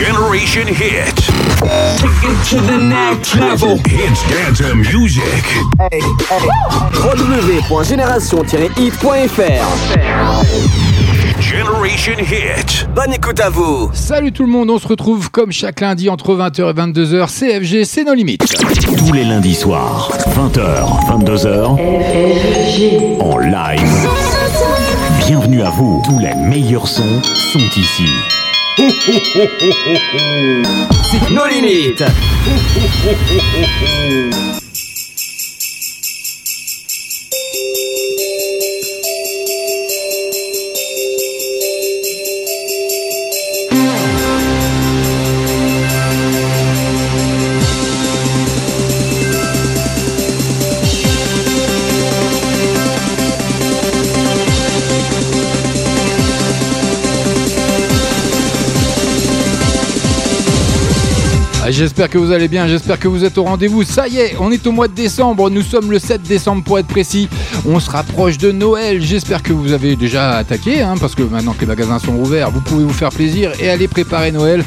Generation Hit. Take it to the next level. Hits dance and music. Hey, www.génération-hit.fr Generation Hit. Bonne écoute à vous. Salut tout le monde, on se retrouve comme chaque lundi entre 20h et 22h. CFG, c'est nos limites. Tous les lundis soirs, 20h, 22h, en live. Bienvenue à vous. Tous les meilleurs sons sont ici. C'est nos limites. je J'espère que vous allez bien, j'espère que vous êtes au rendez-vous. Ça y est, on est au mois de décembre, nous sommes le 7 décembre pour être précis. On se rapproche de Noël, j'espère que vous avez déjà attaqué, hein, parce que maintenant que les magasins sont ouverts, vous pouvez vous faire plaisir et aller préparer Noël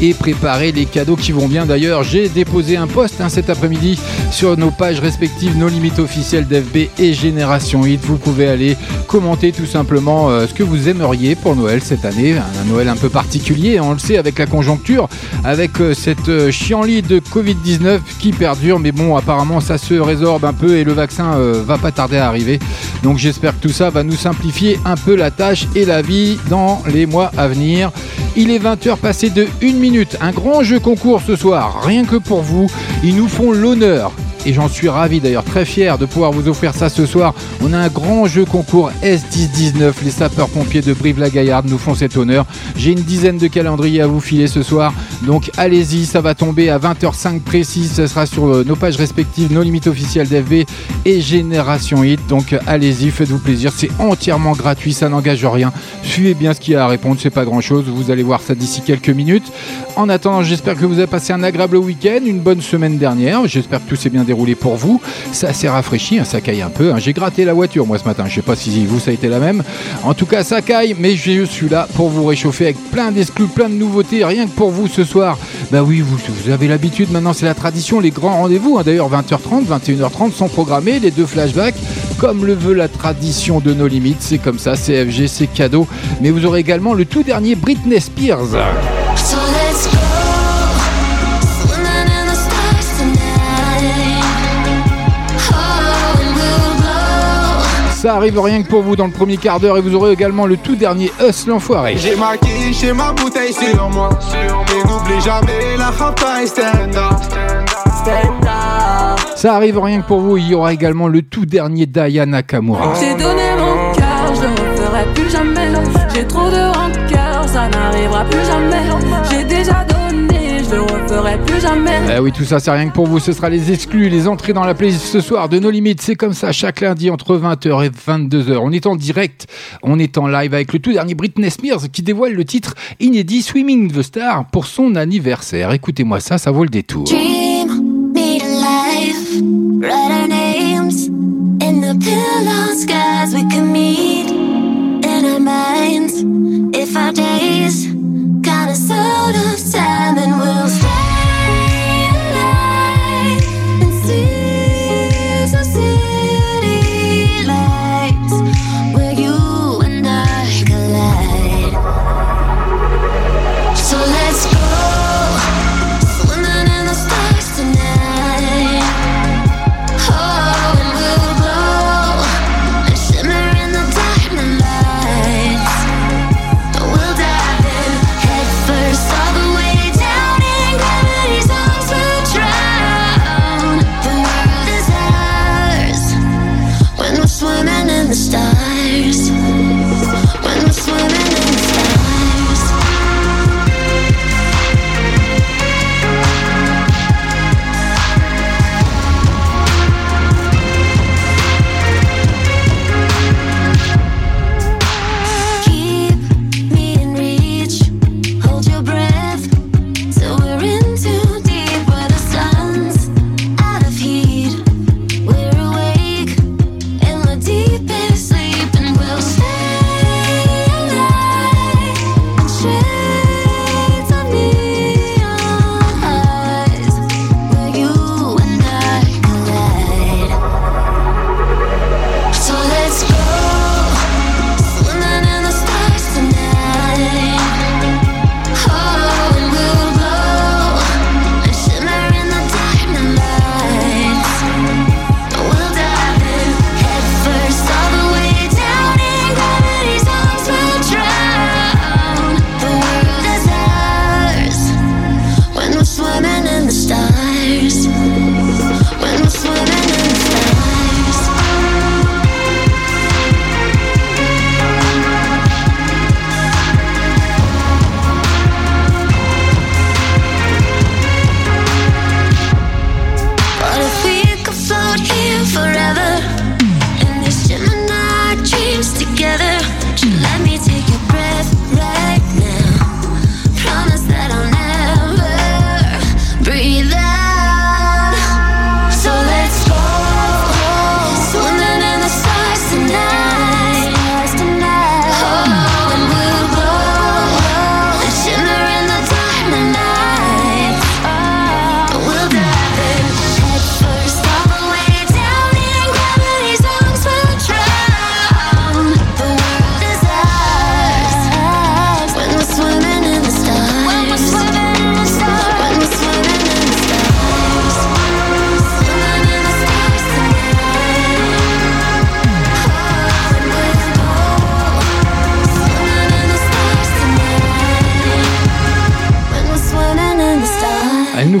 et préparer les cadeaux qui vont bien. D'ailleurs, j'ai déposé un post hein, cet après-midi sur nos pages respectives, nos limites officielles d'FB et Génération Hit. Vous pouvez aller commenter tout simplement euh, ce que vous aimeriez pour Noël cette année. Un Noël un peu particulier, on le sait, avec la conjoncture, avec euh, cette euh, chienlit de Covid-19 qui perdure. Mais bon, apparemment, ça se résorbe un peu et le vaccin euh, va pas tarder à arriver. Donc j'espère que tout ça va nous simplifier un peu la tâche et la vie dans les mois à venir. Il est 20h passé de 1 minute. Un grand jeu concours ce soir, rien que pour vous. Ils nous font l'honneur et j'en suis ravi d'ailleurs, très fier de pouvoir vous offrir ça ce soir. On a un grand jeu concours S1019. Les sapeurs-pompiers de Brive-la-Gaillarde nous font cet honneur. J'ai une dizaine de calendriers à vous filer ce soir. Donc allez-y, ça va tomber à 20h05 précis. Ce sera sur euh, nos pages respectives, nos limites officielles d'FB et Génération Hit. Donc allez-y, faites-vous plaisir. C'est entièrement gratuit, ça n'engage rien. Suivez bien ce qu'il y a à répondre, c'est pas grand-chose. Vous allez voir ça d'ici quelques minutes. En attendant, j'espère que vous avez passé un agréable week-end, une bonne semaine dernière. J'espère que tout s'est bien déroulé pour vous. Ça s'est rafraîchi, hein, ça caille un peu. hein. J'ai gratté la voiture moi ce matin. Je sais pas si vous ça a été la même. En tout cas, ça caille, mais je suis là pour vous réchauffer avec plein d'exclus, plein de nouveautés, rien que pour vous ce soir. Bah oui, vous, vous avez l'habitude maintenant, c'est la tradition, les grands rendez-vous. hein. D'ailleurs, 20h30, 21h30 sont programmés, les deux flashbacks, comme le veut la tradition de nos limites. C'est comme ça, CFG, c'est cadeau. Mais vous aurez également le tout dernier Britney Spears. Ça arrive rien que pour vous dans le premier quart d'heure et vous aurez également le tout dernier Us l'enfoiré. J'ai marqué chez ma bouteille sur moi. Mais n'oublie jamais la champagne stand up. Ça arrive rien que pour vous, il y aura également le tout dernier Diana Nakamura. J'ai donné mon cœur, je le referai plus jamais. J'ai trop de rancœur, ça n'arrivera plus jamais. J'ai déjà donné, plus jamais. Eh oui, tout ça, c'est rien que pour vous. Ce sera les exclus, les entrées dans la playlist ce soir de nos limites. C'est comme ça, chaque lundi entre 20h et 22h. On est en direct, on est en live avec le tout dernier Britney Spears qui dévoile le titre inédit Swimming the Star pour son anniversaire. Écoutez-moi ça, ça vaut le détour. Dream me to life. Write our names in the pillow skies. We can meet in our minds. If our days got us out of time, and we'll see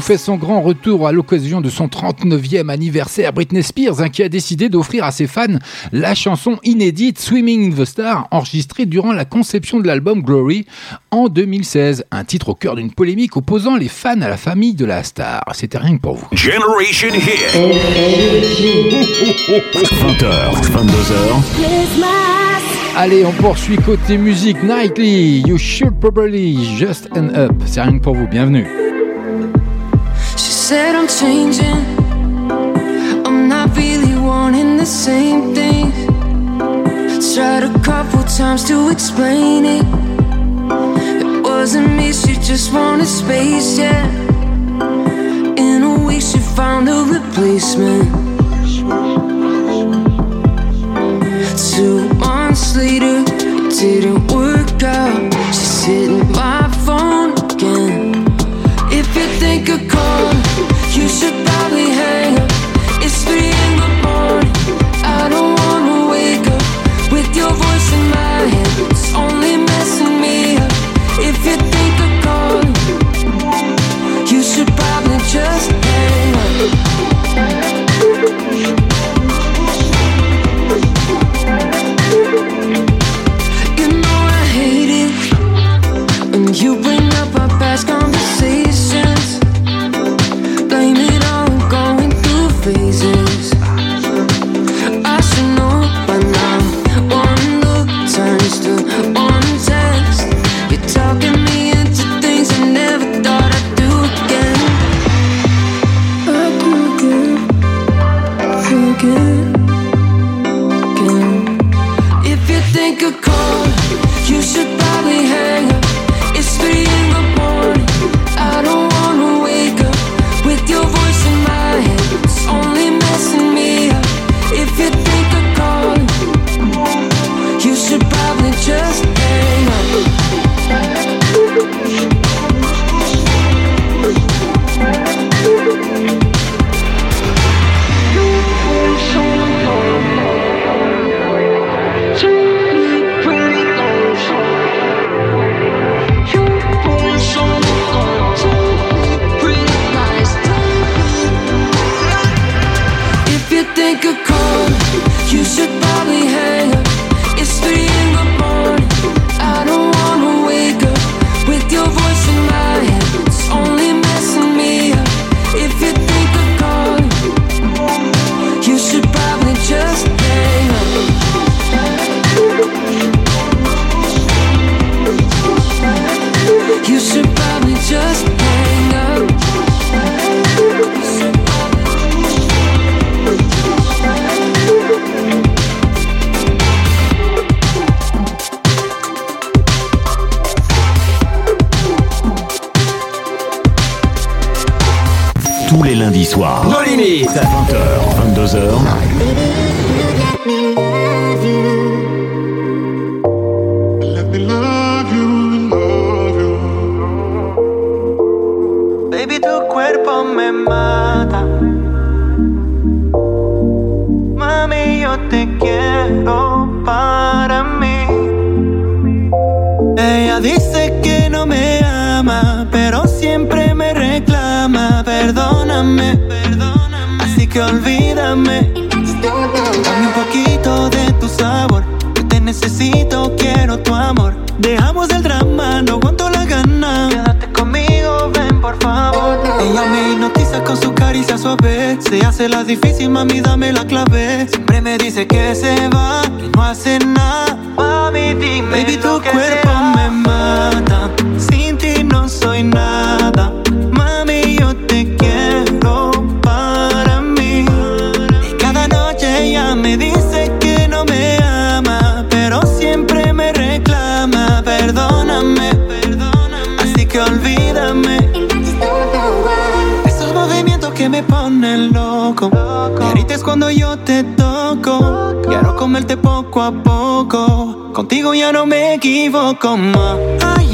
fait son grand retour à l'occasion de son 39e anniversaire. Britney Spears, hein, qui a décidé d'offrir à ses fans la chanson inédite Swimming in the Star, enregistrée durant la conception de l'album Glory en 2016. Un titre au cœur d'une polémique opposant les fans à la famille de la star. C'était rien que pour vous. Generation Hit. 20h, 22h, Allez, on poursuit côté musique. Nightly, You Should Probably Just End Up. C'est rien que pour vous. Bienvenue. Said I'm changing. I'm not really wanting the same thing. Tried a couple times to explain it. It wasn't me, she just wanted space, yeah. In a week, she found a replacement.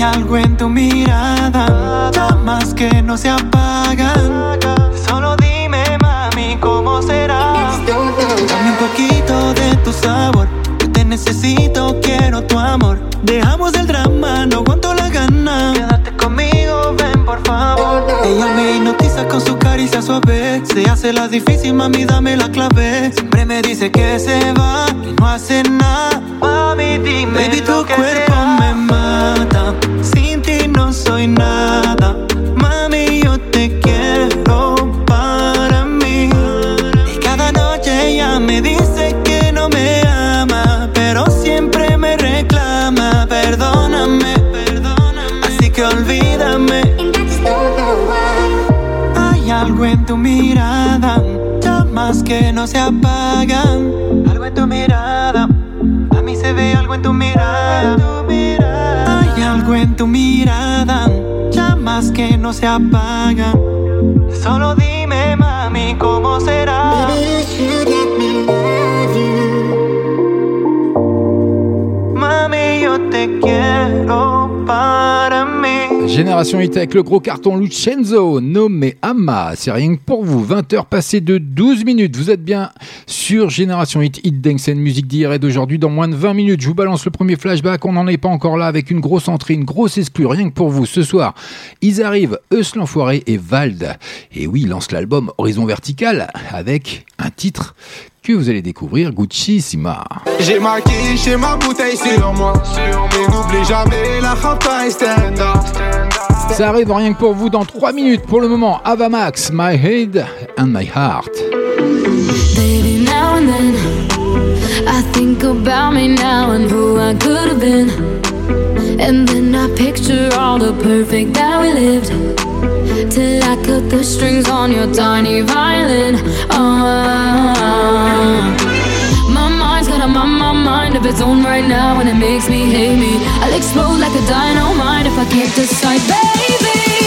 Hay algo en tu mirada. Llamas que no se apagan. Solo dime, mami, cómo será. Dame un poquito de tu sabor. Yo te necesito, quiero tu amor. Dejamos el drama, no aguanto la gana. Quédate conmigo, ven por favor. Ella me hipnotiza hace la difícil, mami, dame la clave. Siempre me dice que se va, que no hace nada. Mami, dime Baby, tu cuerpo Sin ti no soy nada. Mami, yo te quiero para mí. Y cada noche ella me dice que no me ama, pero siempre me reclama. Perdóname, perdóname. Así que olvídame. Hay algo en tu mirada, llamas que no se apagan. Algo en tu mirada, a mí se ve algo en tu mirada. En tu mirada, llamas que no se apagan. Solo dime, mami, cómo será. Génération Hit avec le gros carton Lucenzo, nommé Amma. C'est rien que pour vous. 20h passées de 12 minutes. Vous êtes bien sur Génération Hit, Hit and musique d'hier et d'aujourd'hui. Dans moins de 20 minutes, je vous balance le premier flashback. On n'en est pas encore là avec une grosse entrée, une grosse exclue. Rien que pour vous. Ce soir, ils arrivent, Eus l'Enfoiré et Vald. Et oui, ils lancent l'album Horizon Vertical avec un titre que vous allez découvrir, Gucci Sima. J'ai marqué chez ma bouteille sur moi. Mais n'oublie jamais la. Ça arrive rien que pour vous dans 3 minutes. Pour le moment, Avamax, My Head and My Heart. Baby, now and then I think about me now and who I could have been. And then I picture all the perfect that we lived. Till I cut the strings on your tiny violin. Ah. My mind's got a mind of its own right now, and it makes me hate me. I'll explode like a dynamite if I can't decide, baby.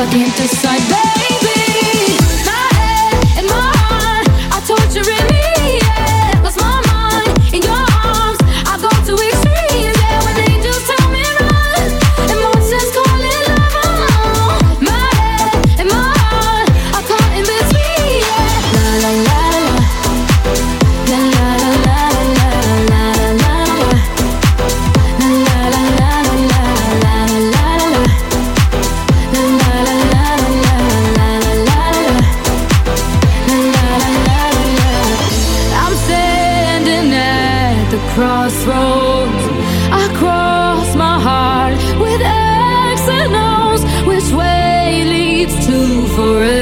but the decide. Crossroads. I cross my heart with X and O's. Which way leads to forever?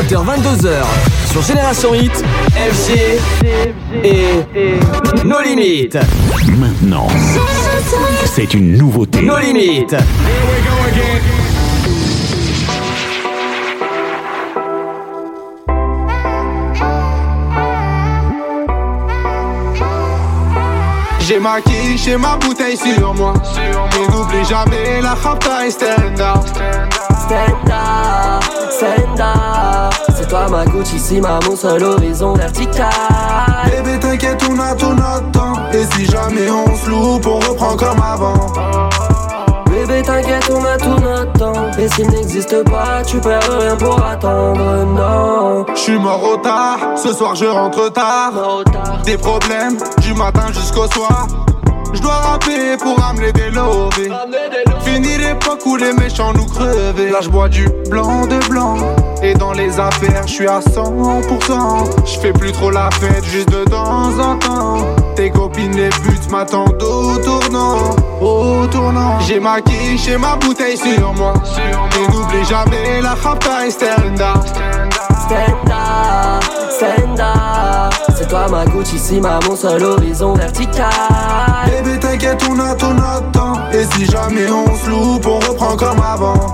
20h, 22h, sur Génération Hit, FG et nos limites. Maintenant, c'est une nouveauté. Nos limites. J'ai marqué chez ma bouteille sur moi. Mais n'oublie jamais la Rapta stand up. Stand up, stand up C'est toi ma Gucci, si ma mon seul horizon vertical Bébé, t'inquiète, on a tout notre temps. Et si jamais on se loupe, on reprend comme avant. Et s'il n'existe pas, tu perds rien pour attendre, non. Je suis mort au tard, ce soir je rentre tard. Des problèmes du matin jusqu'au soir. Je dois rapper pour amener des lovés. Fini l'époque où les méchants nous crevaient. Là, je bois du blanc de blanc. Et dans les affaires, je suis à 100%. Je fais plus trop la fête, juste de temps en temps. Tes copines, les putes m'attendent au tournant. Au tournant. J'ai ma quiche et ma bouteille sur moi. Et n'oublie jamais la rapta et. Stand up, C'est toi ma Gucci, si ma mon seul horizon vertical. Bébé, t'inquiète, on a tout notre temps. Et si jamais on se loupe, on reprend comme avant.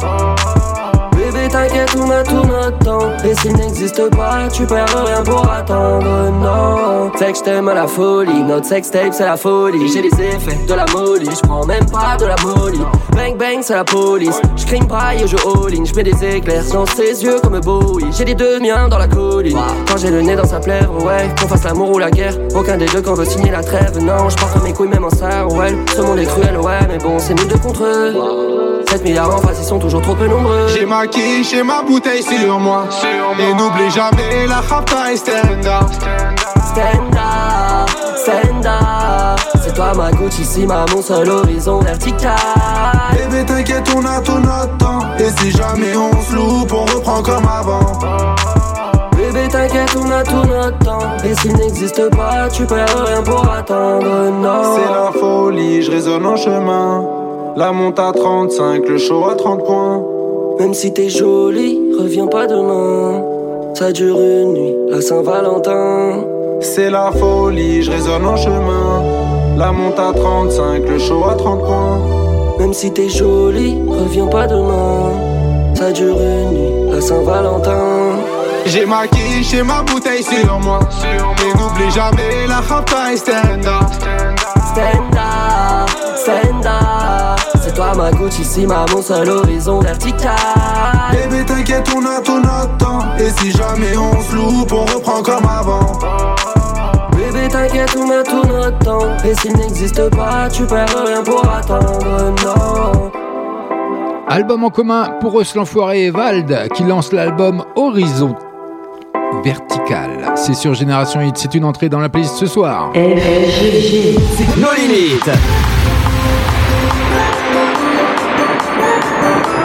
T'inquiète, on a tout notre temps. Et s'il n'existe pas, tu perds rien pour attendre, non. C'est que je t'aime à la folie. Notre sextape, c'est la folie. J'ai les effets de la molly. Je prends même pas de la molly. Bang bang, c'est la police. Je crime pas et je all-in. Je mets des éclairs dans ses yeux comme Bowie. J'ai les deux miens dans la colline. Quand j'ai le nez dans sa plaire, ouais. Qu'on fasse l'amour ou la guerre. Aucun des deux qu'on veut signer la trêve. Non, porte mes couilles même en ouais. Ce monde est cruel, ouais. Mais bon, c'est nous deux contre eux. 7 milliards en face, ils sont toujours trop peu nombreux. J'ai ma quiche et ma bouteille sur moi. Et n'oublie jamais la rapta et stand up. Stand up, stand up. C'est toi ma Gucci, si ma mon seul horizon vertical. Bébé, t'inquiète, on a tout notre temps. Et si jamais on se loupe, on reprend comme avant. Bébé, t'inquiète, on a tout notre temps. Et s'il n'existe pas, tu perds rien pour attendre, non. C'est la folie, je résonne en chemin. La monte à 35, le show à 30 points. Même si t'es jolie, reviens pas demain. Ça dure une nuit, la Saint-Valentin. C'est la folie, je résonne en chemin. La monte à 35, le show à 30 points. Même si t'es jolie, reviens pas demain. Ça dure une nuit, la Saint-Valentin. J'ai ma quiche et ma bouteille sur moi. Et n'oublie jamais la rapta et stand up. Stand up, stand up. C'est toi ma Gucci, si ma mon seul horizon vertical. Bébé, t'inquiète, on a tout notre temps. Et si jamais on se loupe, on reprend comme avant. Bébé, t'inquiète, on a tout notre temps. Et s'il n'existe pas, tu perds rien pour attendre, non. Album en commun pour Ruslan Foiré et Vald qui lance l'album Horizon Vertical. C'est sur Génération Hit, c'est une entrée dans la playlist ce soir. Nos limites.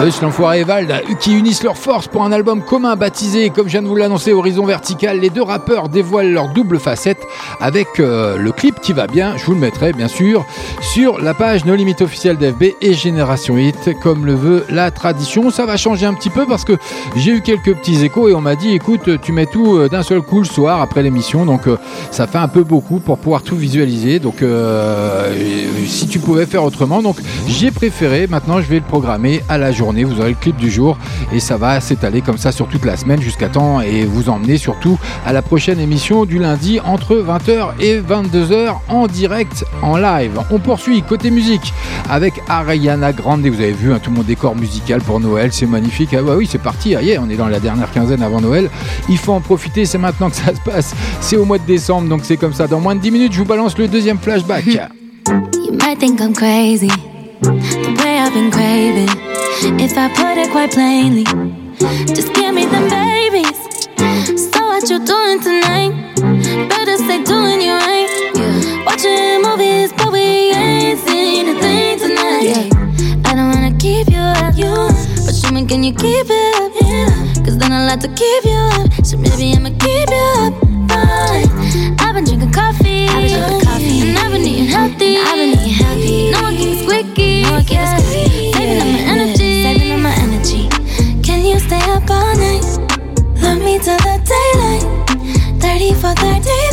L'enfoiré et Vald, qui unissent leurs forces pour un album commun baptisé, comme je viens de vous l'annoncer, Horizon Vertical. Les deux rappeurs dévoilent leur double facette avec euh, le clip qui va bien, je vous le mettrai bien sûr, sur la page No Limit officielle d'FB et Génération Hit, comme le veut la tradition. Ça va changer un petit peu parce que j'ai eu quelques petits échos et on m'a dit, écoute, tu mets tout euh, d'un seul coup le soir après l'émission, donc euh, ça fait un peu beaucoup pour pouvoir tout visualiser. Donc si tu pouvais faire autrement, donc j'ai préféré, maintenant je vais le programmer à la journée, vous aurez le clip du jour et ça va s'étaler comme ça sur toute la semaine jusqu'à temps et vous emmener surtout à la prochaine émission du lundi entre 20h et 22h en direct en live. On poursuit côté musique avec Ariana Grande, vous avez vu hein, tout mon décor musical pour Noël, c'est magnifique. Ah bah oui, c'est parti, ah, yeah, on est dans la dernière quinzaine avant Noël. Il faut en profiter, c'est maintenant que ça se passe. C'est au mois de décembre, donc c'est comme ça. Dans moins de 10 minutes, je vous balance le deuxième flashback. You might think I'm crazy, the way I've been craving. If I put it quite plainly, just give me them babies. So what you doing tonight? Better stay doing you right. Watching movies, but we ain't seen a thing tonight. I don't wanna keep you up, you, but show me can you keep it up? Yeah. Cause then I'll have to keep you up. So maybe I'ma keep you up. Fine. I've been drinking coffee. I've been drinking coffee. And I've been eating healthy. I've been eating healthy. No one keeps squeaky. No one keeps squeaky. Saving up my energy. Saving up my energy. Can you stay up all night? Love me till the daylight. 30 for 35.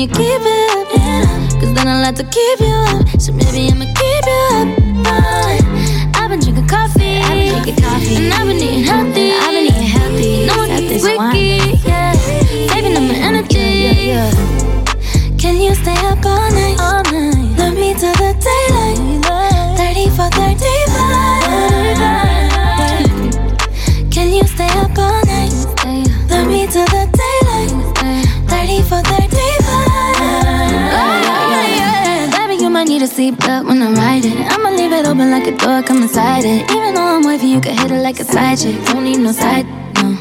You keep it up? Cause then I'll have to keep you up. So maybe I'ma keep you up. Fine. I've been drinking coffee. make it coffee. And I've been eating healthy. I've been eating healthy. No one this wiki, yeah. Saving up my energy. Yeah, yeah, Can you stay up all night? All night. Love me to the Baby, sleep, might need a seatbelt when I ride it. I'ma leave it open like a door, come inside it. Even though I'm wavy, you can hit it like a side chick. Don't need no side, no.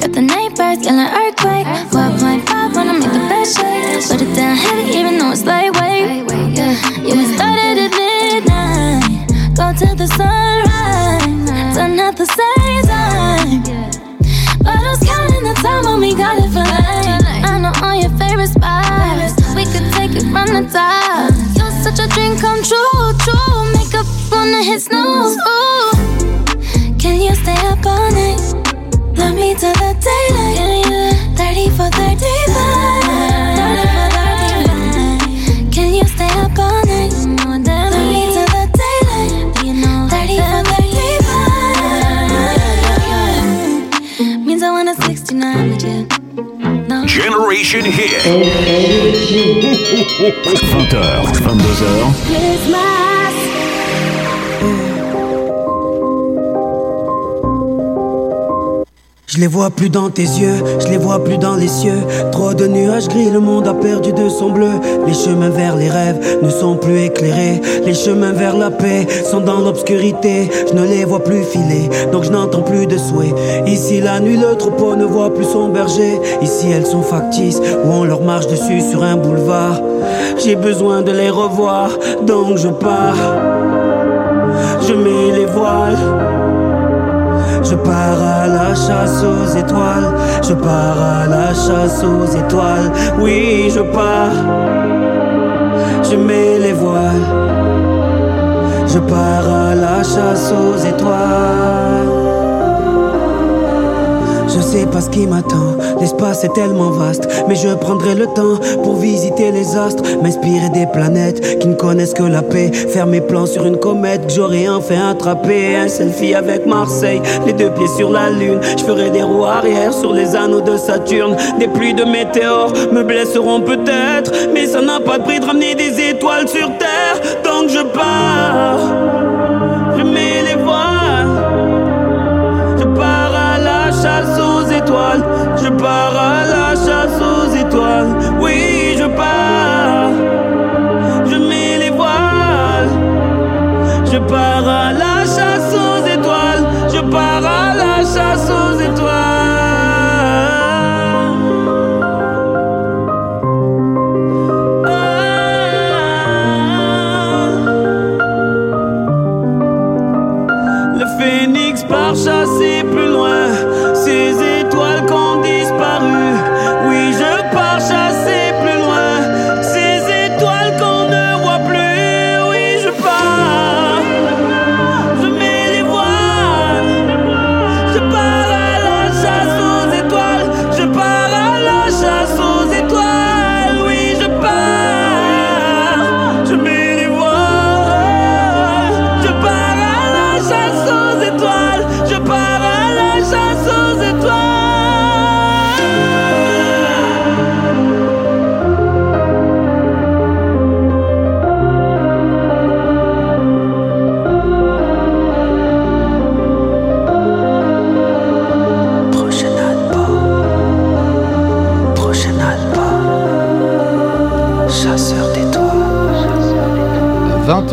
Got the night birds, yelling earthquake. 12.5 when I make the best shake. Put it down heavy, even though it's lightweight. Yeah, yeah, we started at midnight. Go till the sunrise. Makeup on the hit snooze. Ooh. Can you stay up all night? Love me to the daylight. 30 for 35. 30 for 35. Can you stay up all night? Love me to the daylight. 30 for 35. Means I want a 69 legit. No. Generation Hit. 20h, 22h, Je les vois plus dans tes yeux, je les vois plus dans les cieux. Trop de nuages gris, le monde a perdu de son bleu. Les chemins vers les rêves ne sont plus éclairés. Les chemins vers la paix sont dans l'obscurité. Je ne les vois plus filer, donc je n'entends plus de souhaits. Ici la nuit, le troupeau ne voit plus son berger. Ici elles sont factices, ou on leur marche dessus sur un boulevard. J'ai besoin de les revoir, donc je pars. Je mets les voiles. Je pars à la chasse aux étoiles, je pars à la chasse aux étoiles, oui je pars, je mets les voiles, je pars à la chasse aux étoiles. Je sais pas ce qui m'attend, l'espace est tellement vaste, mais je prendrai le temps pour visiter les astres, m'inspirer des planètes qui ne connaissent que la paix, faire mes plans sur une comète que j'aurais enfin attrapé, un selfie avec Marseille, les deux pieds sur la lune, je ferai des roues arrière sur les anneaux de Saturne, des pluies de météores me blesseront peut-être, mais ça n'a pas de prix de ramener des étoiles sur Terre, donc je pars, Je pars à la chasse aux étoiles. Oui, je pars. Je mets les voiles. Je pars à la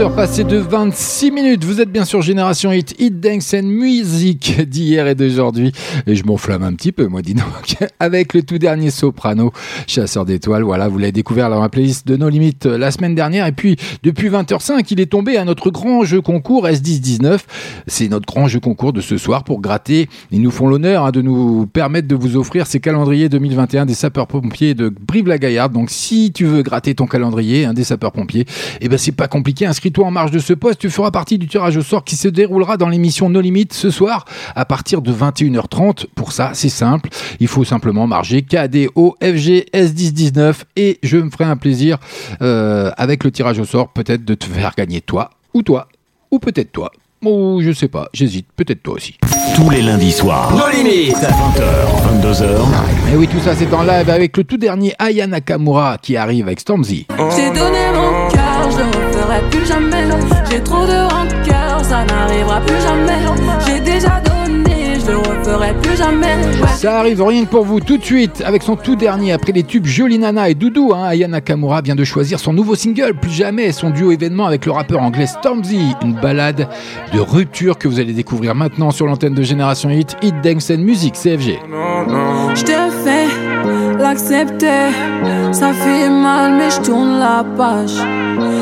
20h passées de 26 minutes. Vous êtes bien sur Génération Hit, Hit Dance and Music d'hier et d'aujourd'hui. Et je m'enflamme un petit peu, moi, dis donc. Avec le tout dernier soprano, chasseur d'étoiles. Voilà, vous l'avez découvert dans la playlist de No Limit euh, la semaine dernière. Et puis, depuis 20h05, il est tombé à notre grand jeu concours S10-19. C'est notre grand jeu concours de ce soir pour gratter. Ils nous font l'honneur hein, de nous permettre de vous offrir ces calendriers 2021 des sapeurs-pompiers de Brive-la-Gaillarde. Donc, si tu veux gratter ton calendrier des sapeurs-pompiers, eh ben, c'est pas compliqué. Inscris-toi en marge de ce poste. Tu feras partie du tirage au sort qui se déroulera dans l'émission No Limit ce soir à partir de 21h30. Pour ça, c'est simple. Il faut simplement marger KDO FG S1019 et je me ferai un plaisir euh, avec le tirage au sort peut-être de te faire gagner toi ou toi ou peut-être toi. Oh, je sais pas, j'hésite, peut-être toi aussi. Tous les lundis soirs. Nos limites 20h, 22h. Et oui, tout ça c'est en live avec le tout dernier Aya Nakamura qui arrive avec Stormzy. J'ai donné mon cœur, plus jamais. J'ai trop de rancœur, ça n'arrivera plus jamais. J'ai déjà donné, je le referai plus jamais. Ouais. Ça arrive rien que pour vous tout de suite avec son tout dernier après les tubes Jolie Nana et Doudou. Hein, Aya Nakamura vient de choisir son nouveau single Plus jamais, son duo événement avec le rappeur anglais Stormzy. Une balade de rupture que vous allez découvrir maintenant sur l'antenne de Génération Hit, Hit Dance and Music CFG. Je t'ai fait l'accepter. Ça fait mal, mais je tourne la page.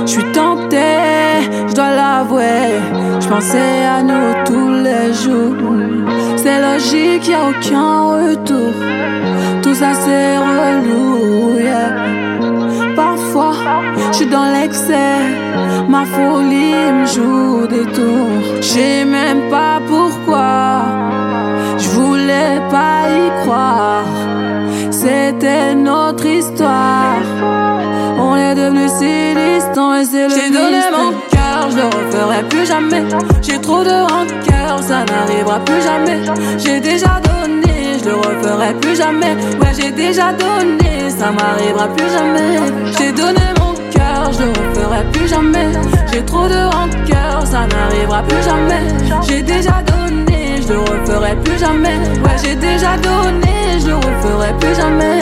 Je suis tenté, je dois l'avouer. Je pensais à nous tous les jours. C'est logique, y a aucun retour. Tout ça c'est relou, yeah. Parfois, je suis dans l'excès. Ma folie me joue des tours. Je sais même pas pourquoi. Je voulais pas y croire. C'était notre histoire. On est devenus si distants et c'est le J'ai donné mon cœur, je le referai plus jamais. J'ai trop de rancœur, ça n'arrivera plus jamais. J'ai déjà donné, je le referai plus jamais. Ouais, j'ai déjà donné, ça m'arrivera plus jamais. J'ai donné mon cœur, je le referai plus jamais. J'ai trop de rancœur, ça n'arrivera plus jamais. J'ai déjà donné, je le referai plus jamais. Ouais, j'ai déjà donné, je le referai plus jamais.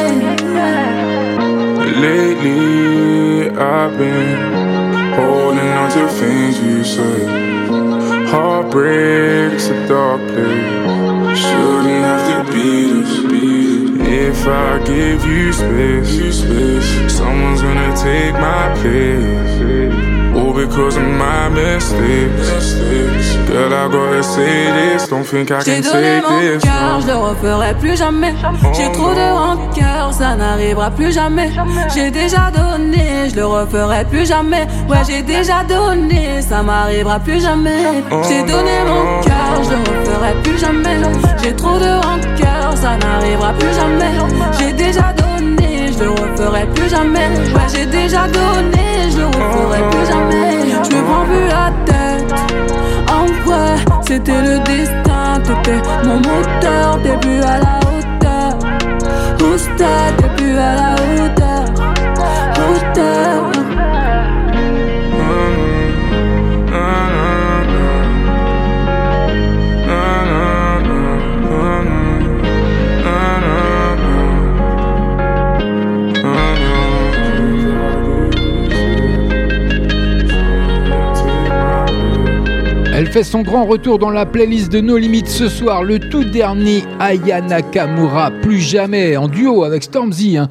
Lately, I've been holding on to things you said. Heartbreak's a dark place. Shouldn't have to us. Beat us. If I give you space, you space, someone's gonna take my place. Because of my mistakes. Girl, I gotta say this. Don't think I J'ai can donné take mon this. cœur, je le referai plus jamais. J'ai trop de rancœur, ça n'arrivera plus jamais. J'ai déjà donné, je le referai plus jamais. Ouais, j'ai déjà donné, ça m'arrivera plus jamais. J'ai donné mon cœur, je le referai plus jamais. J'ai trop de rancœur, ça n'arrivera plus jamais. J'ai déjà donné, je le referai plus jamais. Ouais, j'ai déjà donné, je le referai plus jamais. Je me prends la tête. En vrai, c'était le destin, t'étais mon moteur, début à la hauteur. Booster, début à la hauteur. Fait son grand retour dans la playlist de nos limites ce soir, le tout dernier Aya Nakamura, plus jamais, en duo avec Stormzy. Hein.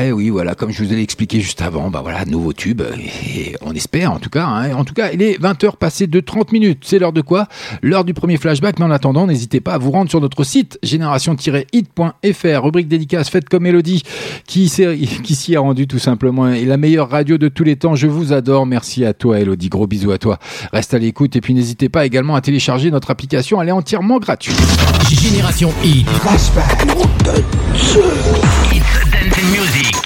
Eh oui, voilà, comme je vous ai expliqué juste avant, bah voilà, nouveau tube, et on espère en tout cas. Hein. En tout cas, il est 20h passé de 30 minutes. C'est l'heure de quoi? L'heure du premier flashback, mais en attendant, n'hésitez pas à vous rendre sur notre site génération-hit.fr, rubrique dédicace faite comme Elodie, qui s'y est rendue tout simplement. Et la meilleure radio de tous les temps, je vous adore. Merci à toi Elodie, gros bisous à toi. Reste à l'écoute et puis n'hésitez pas également à télécharger notre application, elle est entièrement gratuite. Génération Hit. Flashback. Music.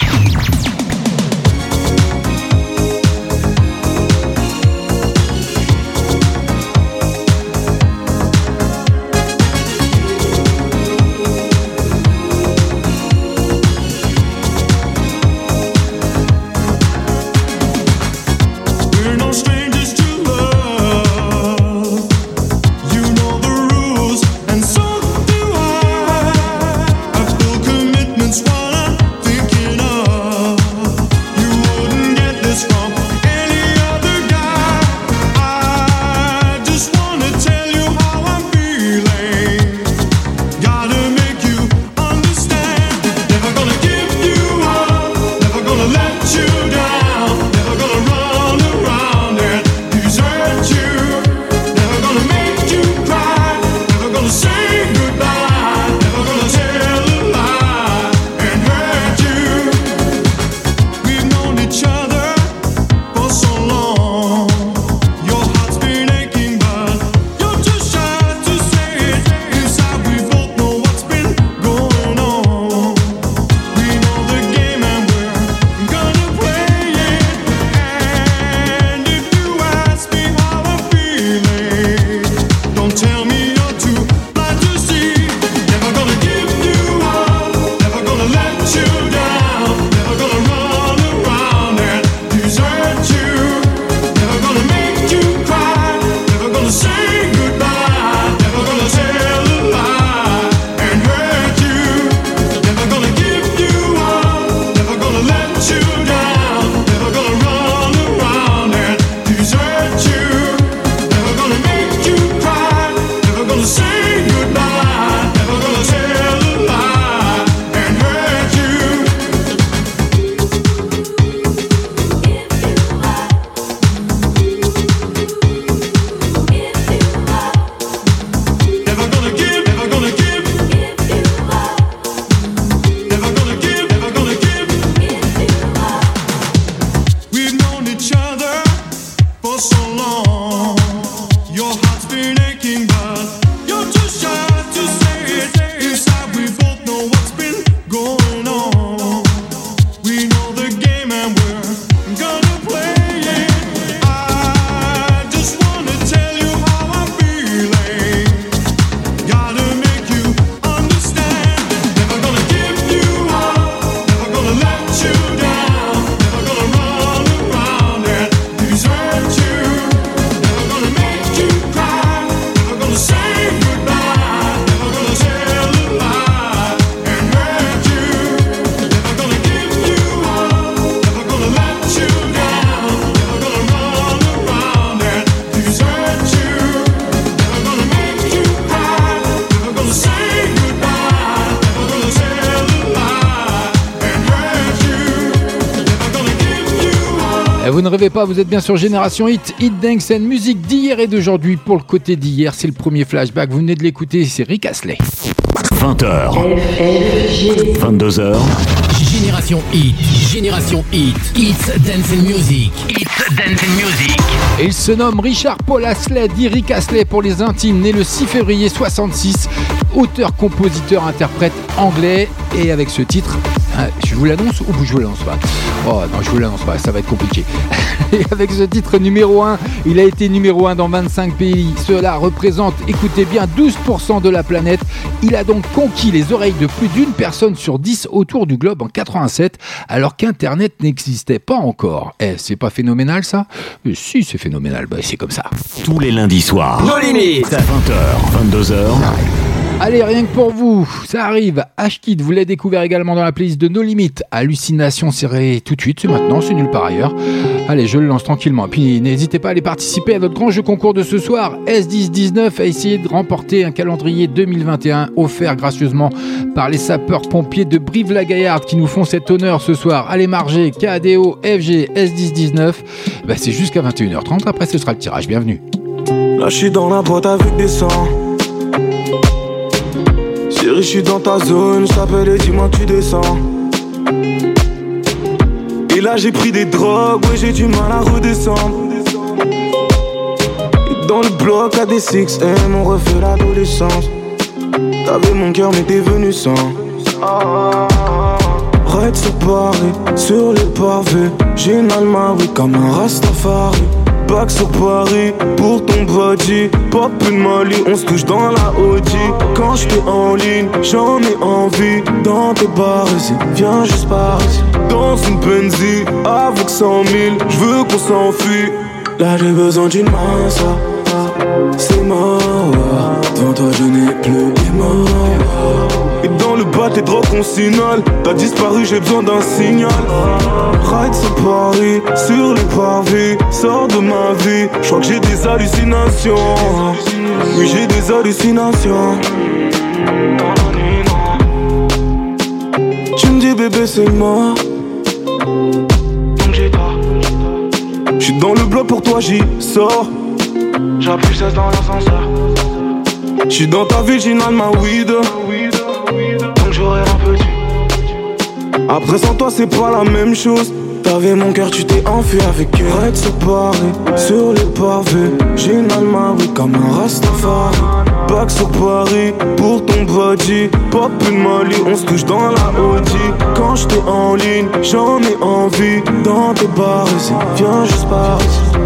Pas, vous êtes bien sur Génération Hit, Hit Dance and musique d'hier et d'aujourd'hui. Pour le côté d'hier, c'est le premier flashback, vous venez de l'écouter, c'est Rick Astley. 20h, 22h, Génération Hit, Génération Hit, It's Dance and Music, It's Dance and Music. Et il se nomme Richard Paul Astley, dit Rick Astley pour les intimes, né le 6 février 66, auteur, compositeur, interprète anglais, et avec ce titre, hein, je vous l'annonce ou je vous l'annonce pas? Oh non, je vous l'annonce pas, ça va être compliqué. Et avec ce titre numéro 1, il a été numéro 1 dans 25 pays. Cela représente, écoutez bien, 12% de la planète. Il a donc conquis les oreilles de plus d'une personne sur 10 autour du globe en 87, alors qu'Internet n'existait pas encore. Eh, c'est pas phénoménal ça? Euh, Si, c'est phénoménal, bah, c'est comme ça. tous les lundis soirs. Nos limites. 20h, 22h, Allez, rien que pour vous, ça arrive. Ashkid, vous l'avez découvert également dans la playlist de No Limites. Hallucination, c'est tout de suite, c'est maintenant, c'est nulle part ailleurs. Allez, je le lance tranquillement. Et puis, n'hésitez pas à aller participer à notre grand jeu concours de ce soir. S1019 a essayé de remporter un calendrier 2021 offert gracieusement par les sapeurs-pompiers de Brive-la-Gaillarde qui nous font cet honneur ce soir. Allez, Marger, KDO, FG, S1019. Bah, c'est jusqu'à 21h30. Après, ce sera le tirage. Bienvenue. Là, je suis dans la boîte avec des sangs. Chérie, je suis dans ta zone. Je et dis-moi tu descends. Et là, j'ai pris des drogues. Ouais, j'ai du mal à redescendre. Et dans le bloc, à des 6M, on refait l'adolescence. T'avais mon cœur, mais t'es venu sans. Red sur Paris, sur les pavés. J'ai une oui, comme un Rastafari. Back sur Paris, pour ton body. Pop une Mali, on se touche dans la Audi. Quand j'étais en ligne, j'en ai envie. Dans tes bars viens juste par. Dans une Benzie, avec 100 000, j'veux qu'on s'enfuit. Là j'ai besoin d'une main, ça. C'est mort, devant toi je n'ai plus les. Tes drogues qu'on signale T'as disparu j'ai besoin d'un signal. Ride sur Paris, sur les pavés Sors de ma vie, je crois que j'ai des hallucinations. Oui j'ai des hallucinations. Tu me dis bébé c'est mort Donc j'ai pas J'suis dans le bloc pour toi j'y sors. J'appuie 16 dans l'ascenseur. J'suis dans ta ville, j'inhale ma weed Après sans toi c'est pas la même chose. T'avais mon cœur, tu t'es enfui avec Red sur Paris, sur les pavés J'inhale ma weed comme un Rastafari. Back sur Paris, pour ton body. Pop une Mali, on se touche dans la Audi. Quand j'étais en ligne, j'en ai envie. Dans tes bars viens juste par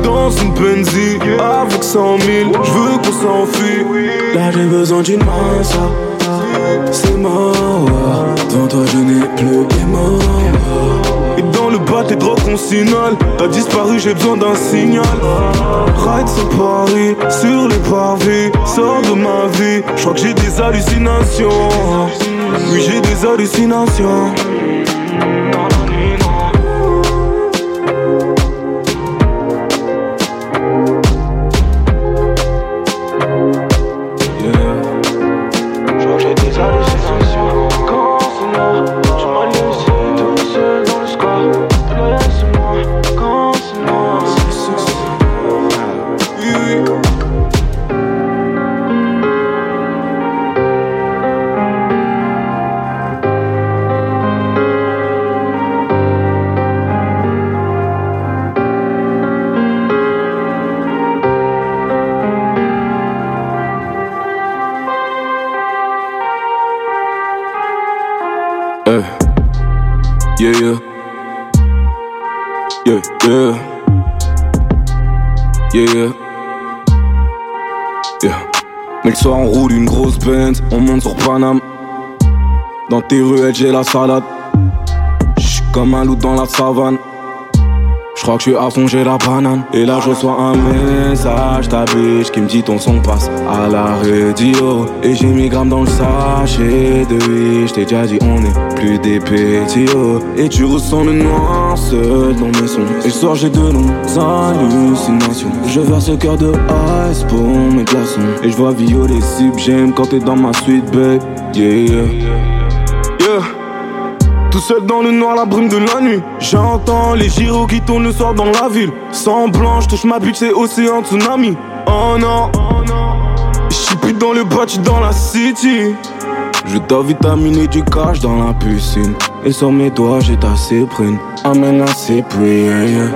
Dans une Benzie, avec 100 000 J'veux qu'on s'enfuit. Là j'ai besoin d'une main, ça C'est mort, devant toi je n'ai plus mots et dans le bas tes drogues qu'on signale T'as disparu j'ai besoin d'un signal. Ride sur Paris, sur les pavés. Sors de ma vie, je crois que j'ai des hallucinations. Oui j'ai des hallucinations tes ruelles, j'ai la salade. J'suis comme un loup dans la savane. J'crois que j'suis à fond, j'ai la banane. Et là, je reçois un message, ta bitch qui me dit ton son passe à la radio. Et j'ai mis gramme dans le sachet de vie. J't'ai déjà dit, on est plus des petits. Et tu ressens le noir seul dans mes sons. Et le soir, j'ai de longues hallucinations. Je verse ce cœur de ice pour mes glaçons. Et je vois violer sub, j'aime quand t'es dans ma suite, babe. Yeah, yeah. Tout seul dans le noir, la brume de la nuit. J'entends les gyros qui tournent le soir dans la ville. Sans blanche, touche ma bite, c'est océan tsunami. Oh non, j'suis plus dans le bâti dans la city. Je dois vitaminer du cash dans la piscine. Et sur mes doigts, j'ai ta cyprine. Amène la cyprine.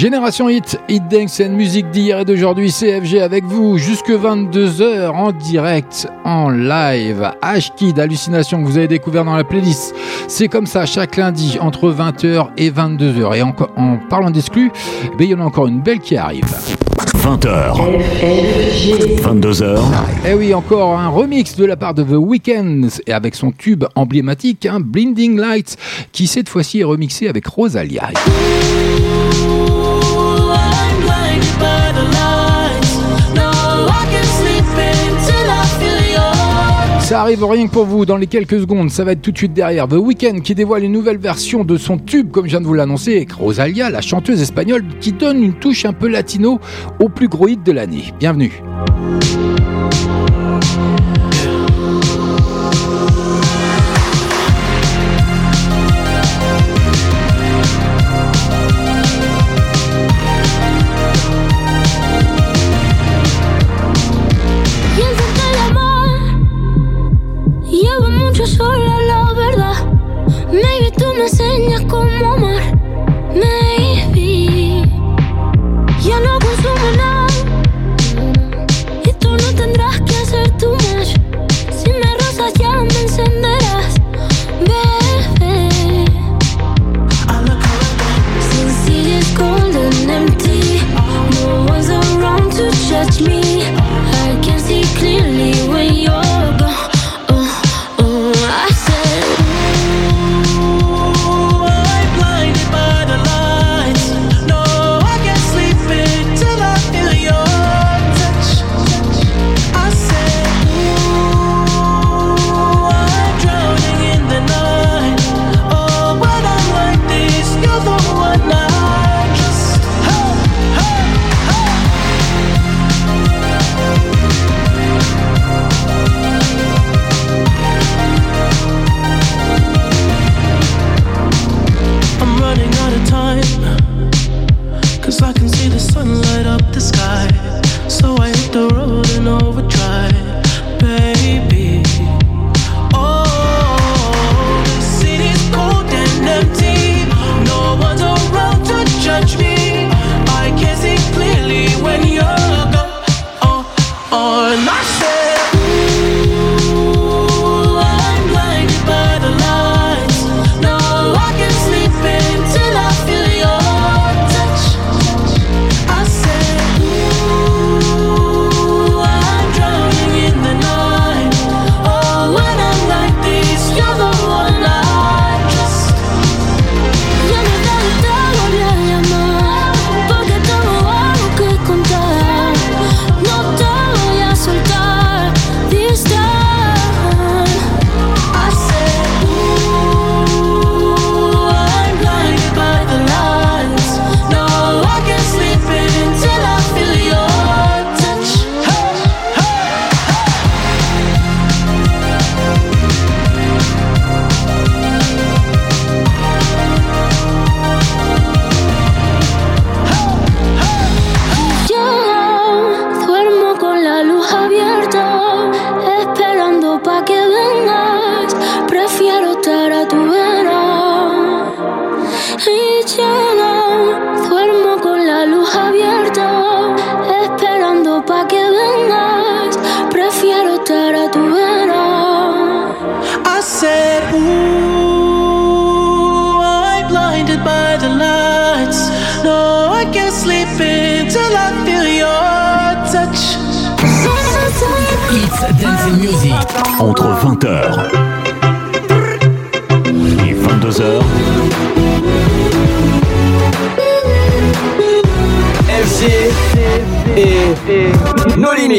Génération Hit, Hit Dance and musique d'hier et d'aujourd'hui, CFG avec vous jusque 22h en direct, en live. H-Kid, hallucination que vous avez découvert dans la playlist. C'est comme ça chaque lundi entre 20h et 22h. Et en, en parlant d'exclus, ben, il y en a encore une belle qui arrive. 20h. 22h. Eh oui, encore un remix de la part de The Weeknd et avec son tube emblématique, hein, Blinding Lights, qui cette fois-ci est remixé avec Rosalia. Ça arrive rien que pour vous dans les quelques secondes, ça va être tout de suite derrière. The Weeknd qui dévoile une nouvelle version de son tube, comme je viens de vous l'annoncer, avec Rosalia, la chanteuse espagnole, qui donne une touche un peu latino au plus gros hit de l'année. Bienvenue.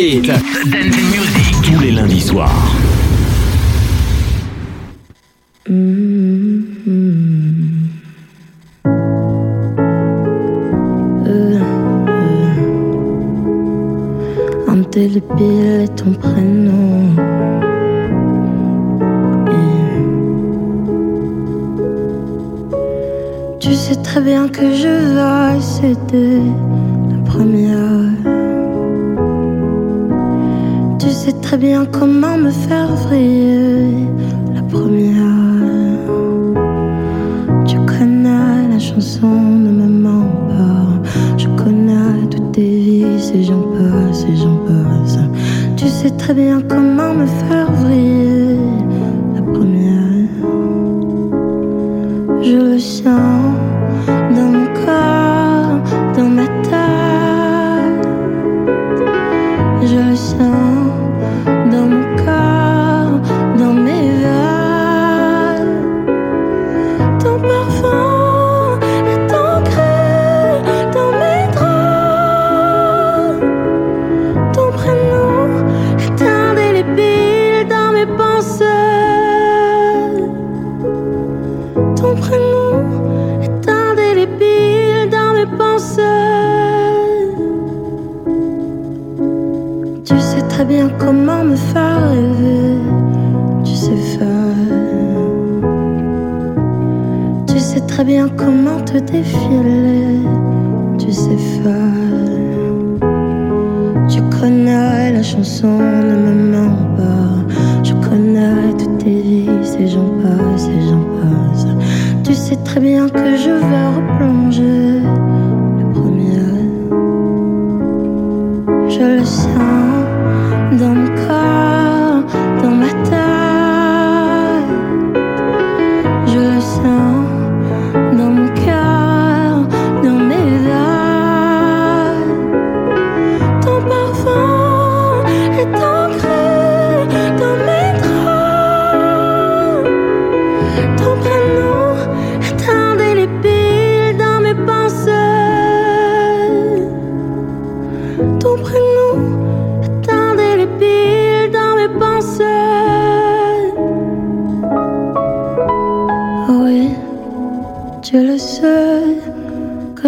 Dance Music. Tous les lundis soirs.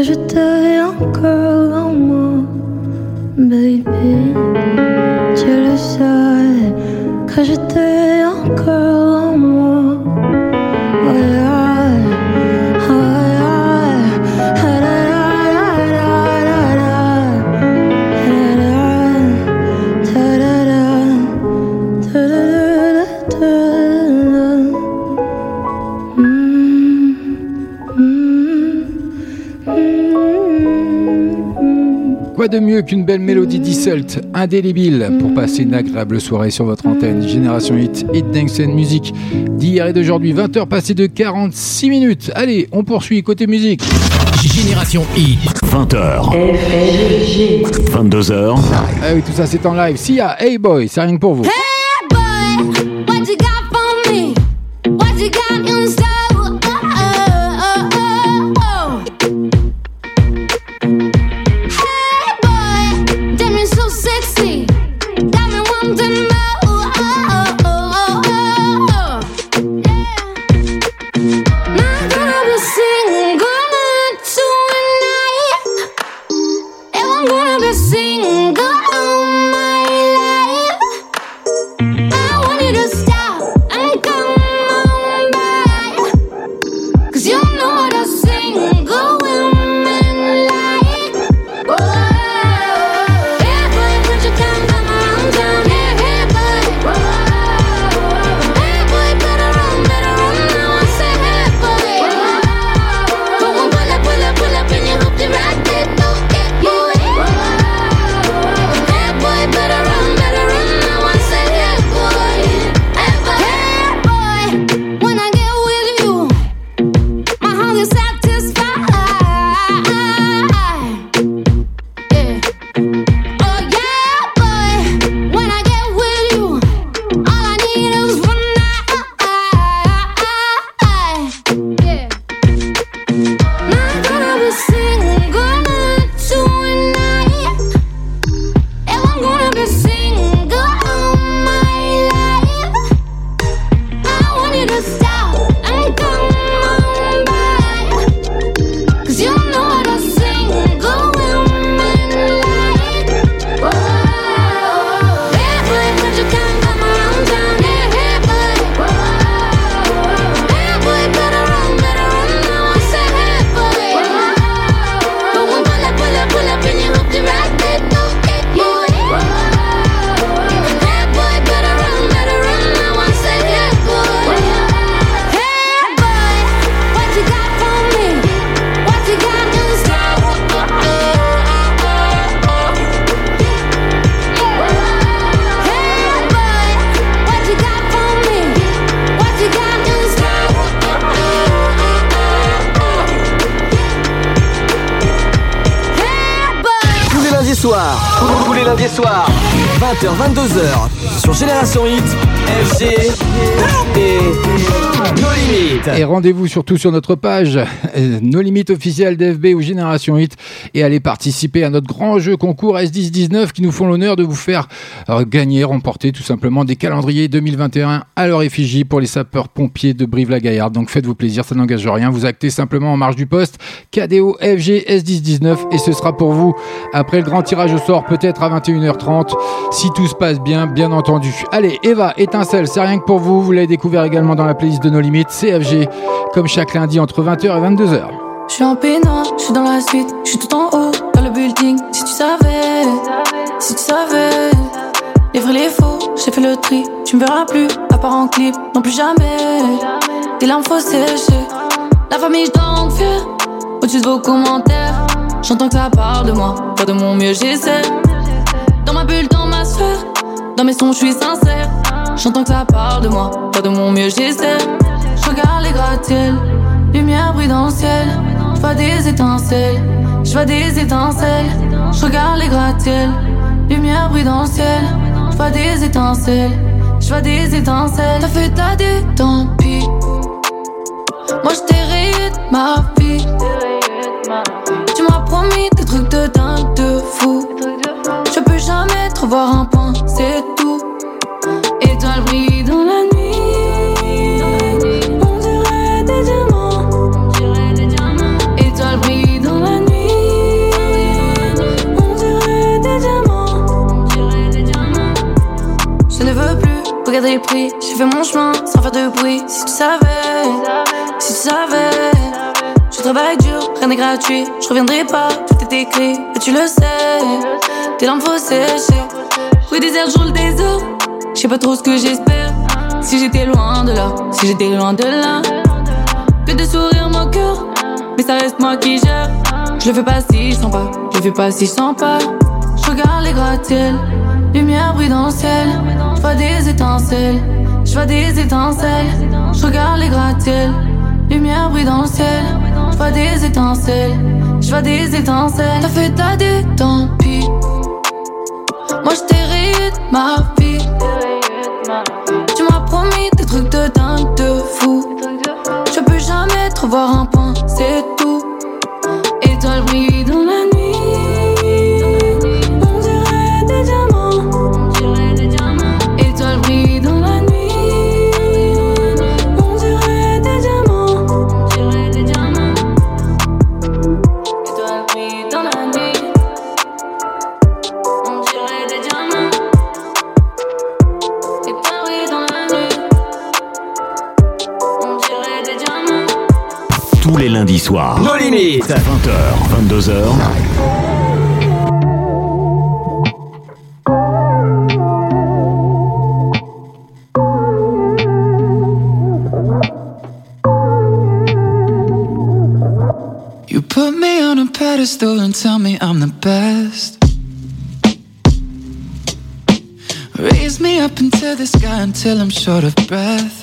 je te de mieux qu'une belle mélodie dissolte indélébile, pour passer une agréable soirée sur votre antenne. Génération Hit, Hit Dance and Music, d'hier et d'aujourd'hui, 20h passées de 46 minutes. Allez, on poursuit côté musique. Génération Hit, 20h. 22h. Ah oui, tout ça c'est en live. S'il y a Hey Boy, c'est rien que pour vous. Hey Boy rendez-vous surtout sur notre page euh, No Limites officielle d'FB ou Génération Hit et allez participer à notre grand jeu concours S10-19 qui nous font l'honneur de vous faire gagner, remporter tout simplement des calendriers 2021 à leur effigie pour les sapeurs-pompiers de Brive-la-Gaillarde. Donc faites-vous plaisir, ça n'engage rien. Vous actez simplement en marge du poste KDO FG S10-19 et ce sera pour vous après le grand tirage au sort peut-être à 21h30 si tout se passe bien, bien entendu. Allez, Eva, étincelle, c'est rien que pour vous. Vous l'avez découvert également dans la playlist de nos limites, CFG, comme chaque lundi entre 20h et 22h. Je suis en pénal, je suis dans la suite, je suis tout en haut, dans le building. Si tu savais, si tu savais, les vrais, les faux, j'ai fait le tri. Tu me verras plus, à part en clip, non plus jamais. Des larmes faut sécher, la famille, je. Au-dessus de vos commentaires, j'entends que ça parle de moi. Faire de mon mieux, j'essaie. Dans ma bulle, dans ma sphère, dans mes sons, je suis sincère. J'entends que ça parle de moi. Faire de mon mieux, j'essaie. Je regarde les gratte-ciels, lumière brille dans le ciel. Je vois des étincelles, je vois des étincelles. Je regarde les gratte-ciels, lumière brille dans le ciel. Je vois des étincelles, je vois des étincelles. T'as fait ta dé, tant pis. Moi, je t'ai de ma vie. Tu m'as promis des trucs de dingue, de fou. Je peux jamais te revoir un point, c'est tout. Étoiles brillent J'ai fait mon chemin sans faire de bruit. Si tu savais, si tu savais. Je travaille dur, rien n'est gratuit. Je reviendrai pas, tout est écrit. Et tu le sais, tes larmes faut sécher. Oui, désert, jour le désert. Je sais pas trop ce que j'espère. Si j'étais loin de là, si j'étais loin de là. Que de sourire mon cœur, mais ça reste moi qui gère. Je le fais pas si je sens pas, je le fais pas si je sens pas. Je regarde les gratte-ciels, lumière brille dans le ciel. Vois des étincelles, je vois des étincelles. Je regarde les gratte-ciels, lumière brille dans le ciel. Je vois des étincelles, je vois des étincelles. T'as fait ta dé, tant pis. Moi je t'ai de ma vie. Tu m'as promis des trucs de dingue, de fou. Je peux jamais te revoir un point, c'est tout. Étoiles brillent dans la Tous les lundis. No limites. 20h, 22h. You put me on a pedestal and tell me I'm the best. Raise me up into the sky until I'm short of breath.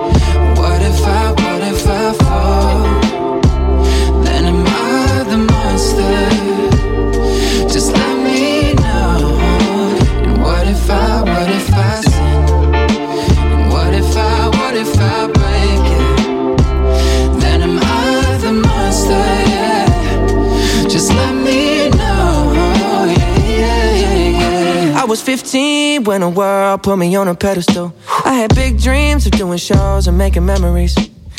When the world put me on a pedestal. I had big dreams of doing shows and making memories.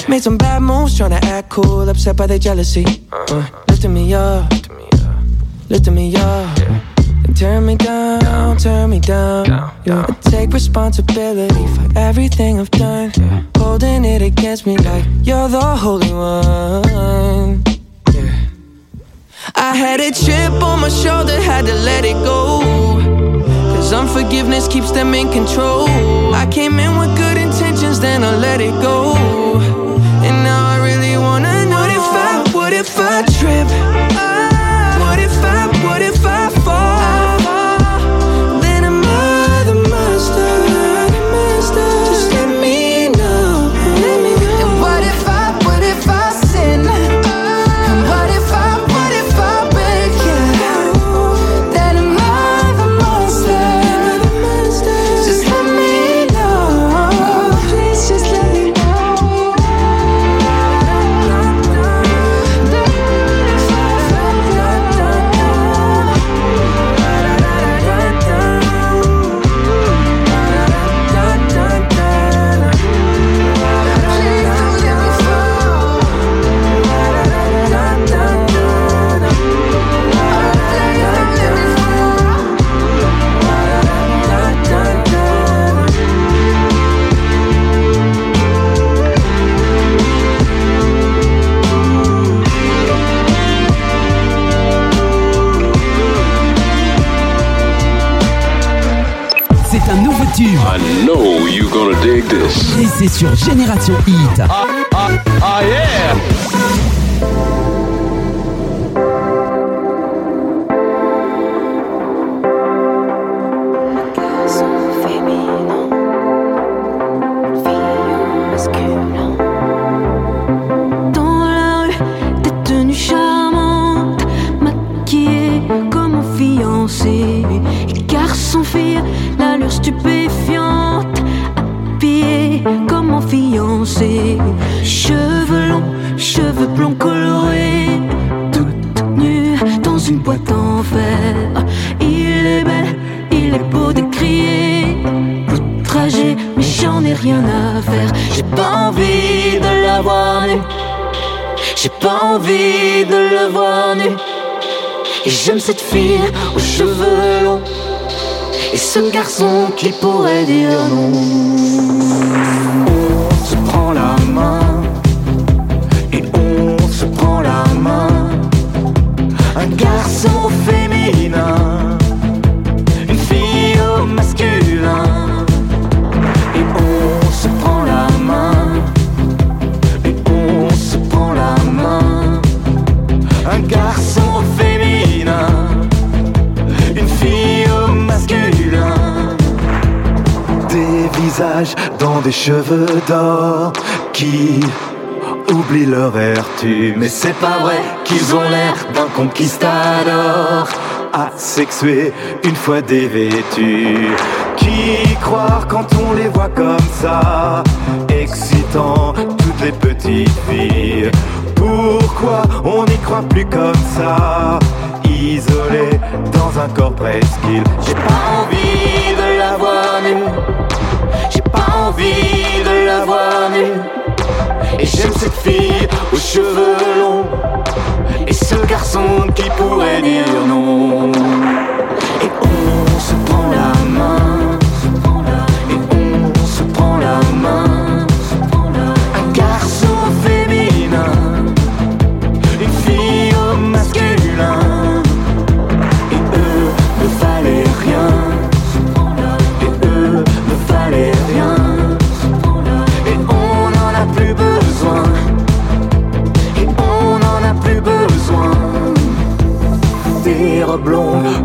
Made some bad moves trying to act cool, upset by their jealousy. Uh, lifting me up, lifting me up. And turn me down, turn me down. I take responsibility for everything I've done. Holding it against me like you're the holy one. I had a chip on my shoulder, had to let it go. Cause unforgiveness keeps them in control. I came in with good intentions, then I let it go. And now I really wanna know what if I, what if I trip? C'est sur Génération Hit. Colorés, toute nue dans une boîte en fer. Il est belle, il est beau de crier. Outragé, mais j'en ai rien à faire. J'ai pas envie de la voir nue. J'ai pas envie de le voir nu. Et j'aime cette fille aux cheveux longs. Et ce garçon qui pourrait dire non. On se prend la main Un garçon féminin, une fille au masculin. Et on se prend la main et on se prend la main. Un garçon féminin, une fille au masculin. Des visages dans des cheveux d'or qui oublient leur vertu. Mais c'est pas vrai qu'ils ont l'air d'un conquistador asexué une fois dévêtus. Qui croire quand on les voit comme ça, excitant toutes les petites filles. Pourquoi on n'y croit plus comme ça, isolé dans un corps presqu'île. J'ai pas envie de la voir nue. J'ai pas envie de la voir nue. Et j'aime cette fille aux cheveux longs. Et ce garçon qui pourrait dire non. Et on se prend la main.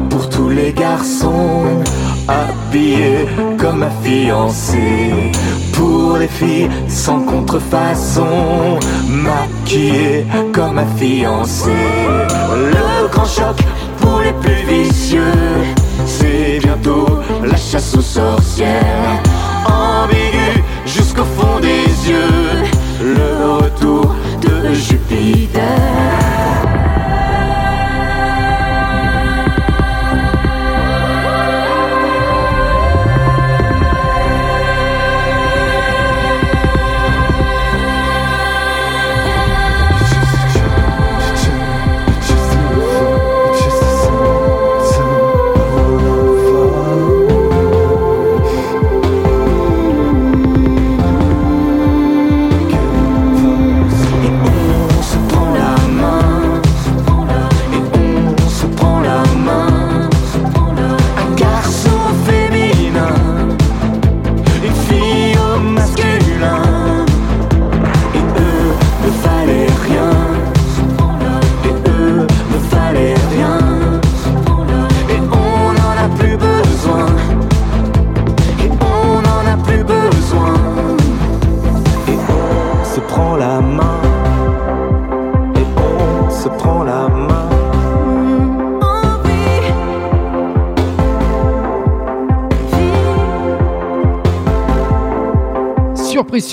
Pour tous les garçons. Habillés comme un fiancé. Pour les filles sans contrefaçon. Maquillés comme un fiancé. Le grand choc pour les plus vicieux. C'est bientôt la chasse aux sorcières. Ambigu jusqu'au fond des yeux. Le retour de Jupiter.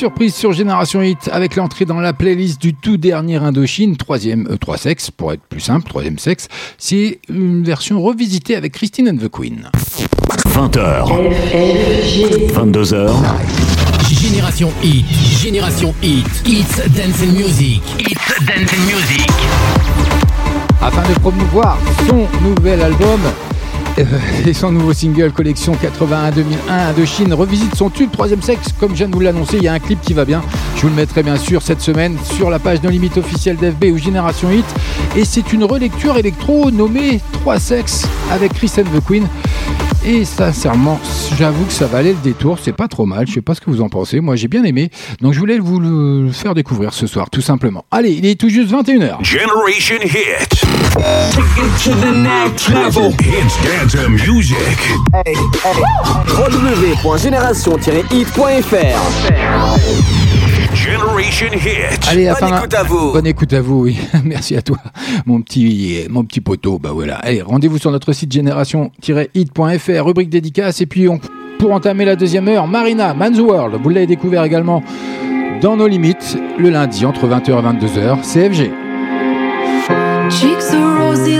Surprise, sur Génération Hit avec l'entrée dans la playlist du tout dernier Indochine, troisième, euh, trois sexes pour être plus simple, troisième sexe. C'est une version revisitée avec Christine and the Queen. 20h. 22h. Génération Hit, Génération Hit, It's Dance and Music, It's Dance and Music. Afin de promouvoir son nouvel album et son nouveau single collection 81-2001 Indochine revisite son tube troisième sexe. Comme je viens de vous l'annoncer il y a un clip qui va bien. Je vous le mettrai bien sûr cette semaine sur la page No Limit officielle d'FB ou Génération Hit. Et c'est une relecture électro nommée 3 sexes avec Chris the Queen Et sincèrement, j'avoue que ça valait le détour. C'est pas trop mal. Je sais pas ce que vous en pensez. Moi, j'ai bien aimé. Donc, je voulais vous le faire découvrir ce soir, tout simplement. Allez, il est tout juste 21h. Generation Hit. Take it to the next level. It's dance music. www.génération-hit.fr Generation Hit. Allez, Bonne fin- écoute à vous. Bonne écoute à vous, oui. Merci à toi, mon petit, mon petit poteau. Bah voilà. Allez, rendez-vous sur notre site génération-hit.fr, rubrique dédicace. Et puis, on, pour entamer la deuxième heure, Marina, Man's World. Vous l'avez découvert également dans nos limites, le lundi entre 20h et 22h, CFG. Cheeks are rosy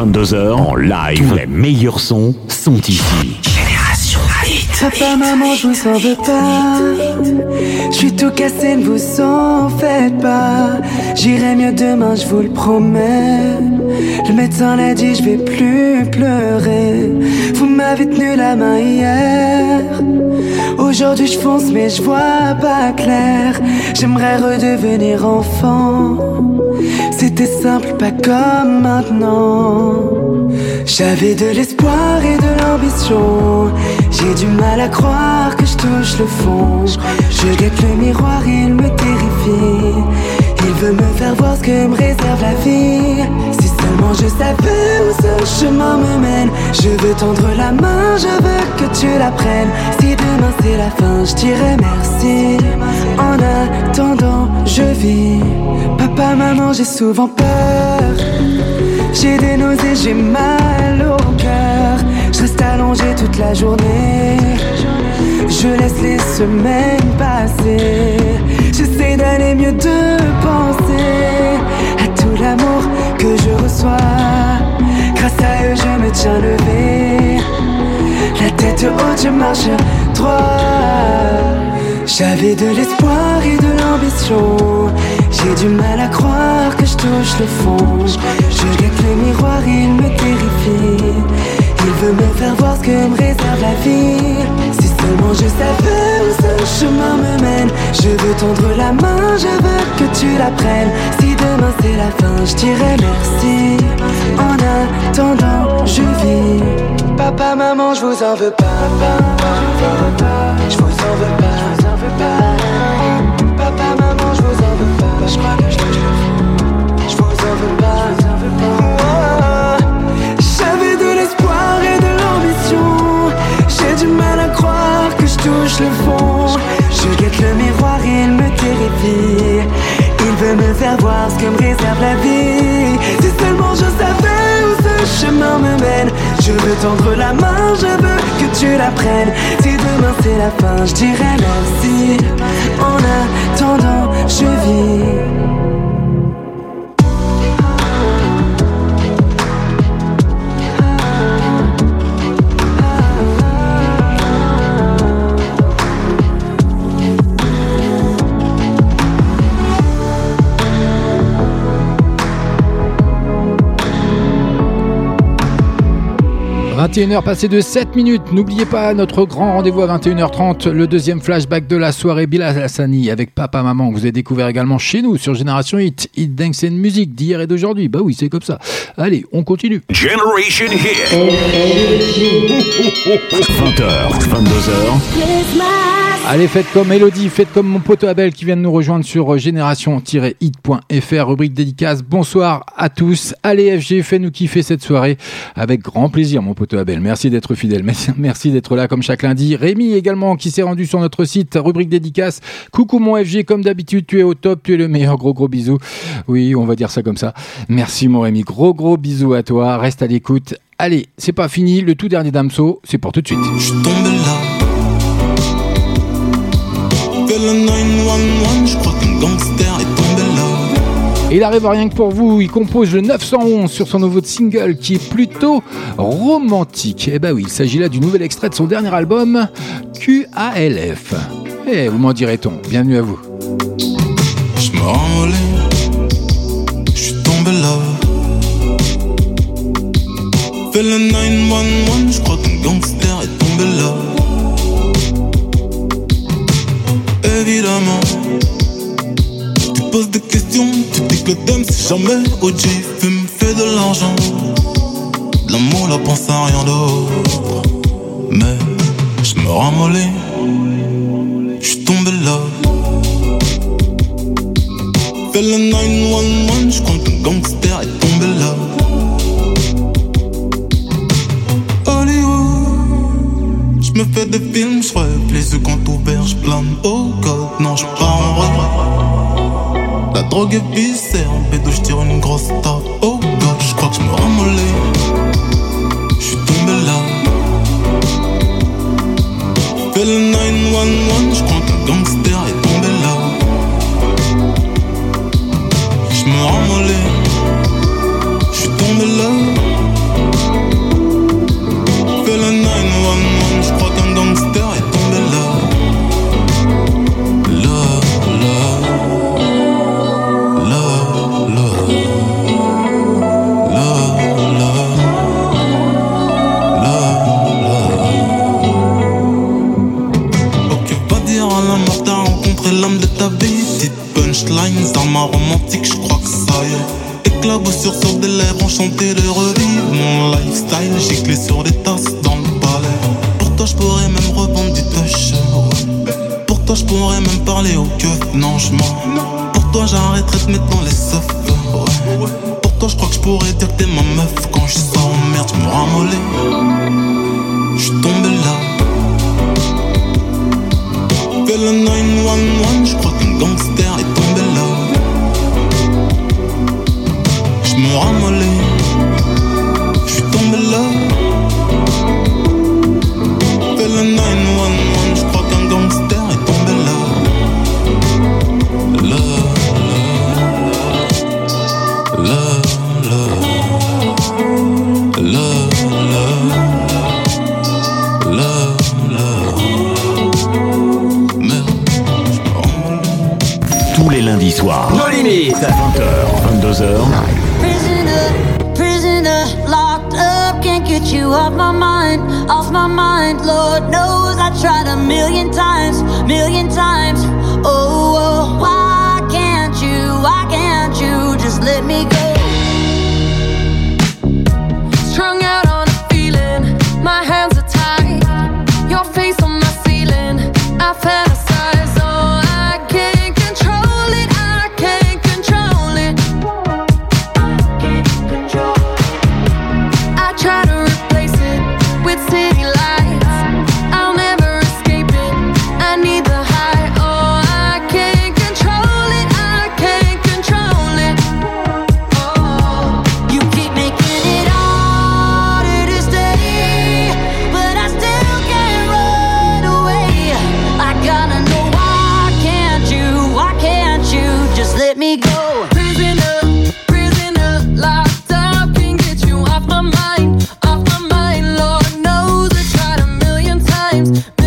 22h, en live, tous les meilleurs sons sont ici. Papa, maman, je vous en veux pas. Je suis tout cassé, ne vous en faites pas. J'irai mieux demain, je vous le promets. Le médecin l'a dit, je vais plus pleurer. Vous m'avez tenu la main hier. Aujourd'hui je fonce mais je vois pas clair. J'aimerais redevenir enfant. C'était simple, pas comme maintenant. J'avais de l'espoir et de l'ambition. J'ai du mal à croire que je touche le fond. Je guette le miroir, il me terrifie. Il veut me faire voir ce que me réserve la vie. Si seulement je savais où ce chemin me mène. Je veux tendre la main, je veux que tu la prennes. Si demain c'est la fin, je dirais merci. En attendant, je vis. Papa, maman, j'ai souvent peur. J'ai des nausées, j'ai mal au cœur. Je reste allongé toute la journée. Je laisse les semaines passer. J'essaie d'aller mieux, de penser à tout l'amour que je reçois. Grâce à eux, je me tiens levé. La tête haute, je marche droit. J'avais de l'espoir et de l'ambition. J'ai du mal à croire que je touche le fond. Je guette le miroir, il me terrifie. Il veut me faire voir ce que me réserve la vie. Si seulement je savais où ce chemin me mène. Je veux tendre la main, je veux que tu la prennes. Si demain c'est la fin, je dirais merci. En attendant, je vis. Papa, maman, je vous en veux pas. Je vous en veux pas. Le. Je guette le miroir, il me terrifie. Il veut me faire voir ce que me réserve la vie. Si seulement je savais où ce chemin me mène. Je veux tendre la main, je veux que tu la prennes. Si demain c'est la fin, je dirais merci. En attendant, je vis. – 21h passé de 7 minutes. N'oubliez pas notre grand rendez-vous à 21h30, le deuxième flashback de la soirée Bilal Hassani avec Papa Maman que vous avez découvert également chez nous sur Génération Hit, Hit Dance and Music d'hier et d'aujourd'hui. Bah oui, c'est comme ça. Allez, on continue. Generation Hit. 20h, 22h. Allez, faites comme Elodie, faites comme mon pote Abel qui vient de nous rejoindre sur génération-hit.fr, rubrique dédicace. Bonsoir à tous. Allez, FG, fais-nous kiffer cette soirée avec grand plaisir, mon pote Abel. Merci d'être fidèle. Merci- d'être là comme chaque lundi. Rémi également qui s'est rendu sur notre site, rubrique dédicace. Coucou mon FG, comme d'habitude, tu es au top, tu es le meilleur. Gros gros bisous. Oui, on va dire ça comme ça. Merci mon Rémi. Gros gros bisous à toi. Reste à l'écoute. Allez, c'est pas fini. Le tout dernier Damso, c'est pour tout de suite. Fais le 911, je crois qu'un gangster est tombé là. Et il arrive rien que pour vous, il compose le 911 sur son nouveau single qui est plutôt romantique. Eh ben oui, il s'agit là du nouvel extrait de son dernier album, QALF. Eh, vous m'en direz-on. Bienvenue à vous. Je me je suis tombé là. Fais le 911, poses des questions, tu dis que le dame c'est jamais OG, fume, fait de l'argent. L'amour, la pense à rien d'autre. Mais je me ramollis, je suis tombé là. Fais le 911, je crois qu'un gangster est tombé là. Hollywood, je me fais des films, je rêve, les yeux quand ouverts, je plane. Oh god, non, je pars en rêve. Drogue viscère, en bédo, je tire une grosse tape. Oh god, je crois que je me ramollis. Je suis tombé là. Fais le 911, je crois qu'un gangster est tombé là. Je me ramollis, je suis tombé là. dans ma romantique, je crois que ça y est. Éclat sur sur des lèvres, enchanté de revivre mon lifestyle. Giclé sur des tasses dans le palais. Pour toi, je pourrais même revendre du touch. Pour toi, je pourrais même parler au keuf. Non, je. Pour toi, j'arrêterai de mettre dans les seufs. Pour toi, je crois que je pourrais dire que t'es ma meuf. Quand je sors, merde, me ramolais. Je tombe là. Fais le 911, je crois qu'une gang 22h. Prisoner, prisoner, locked up, can't get you off my mind, off my mind. Lord knows I tried a million times, million times. podcast.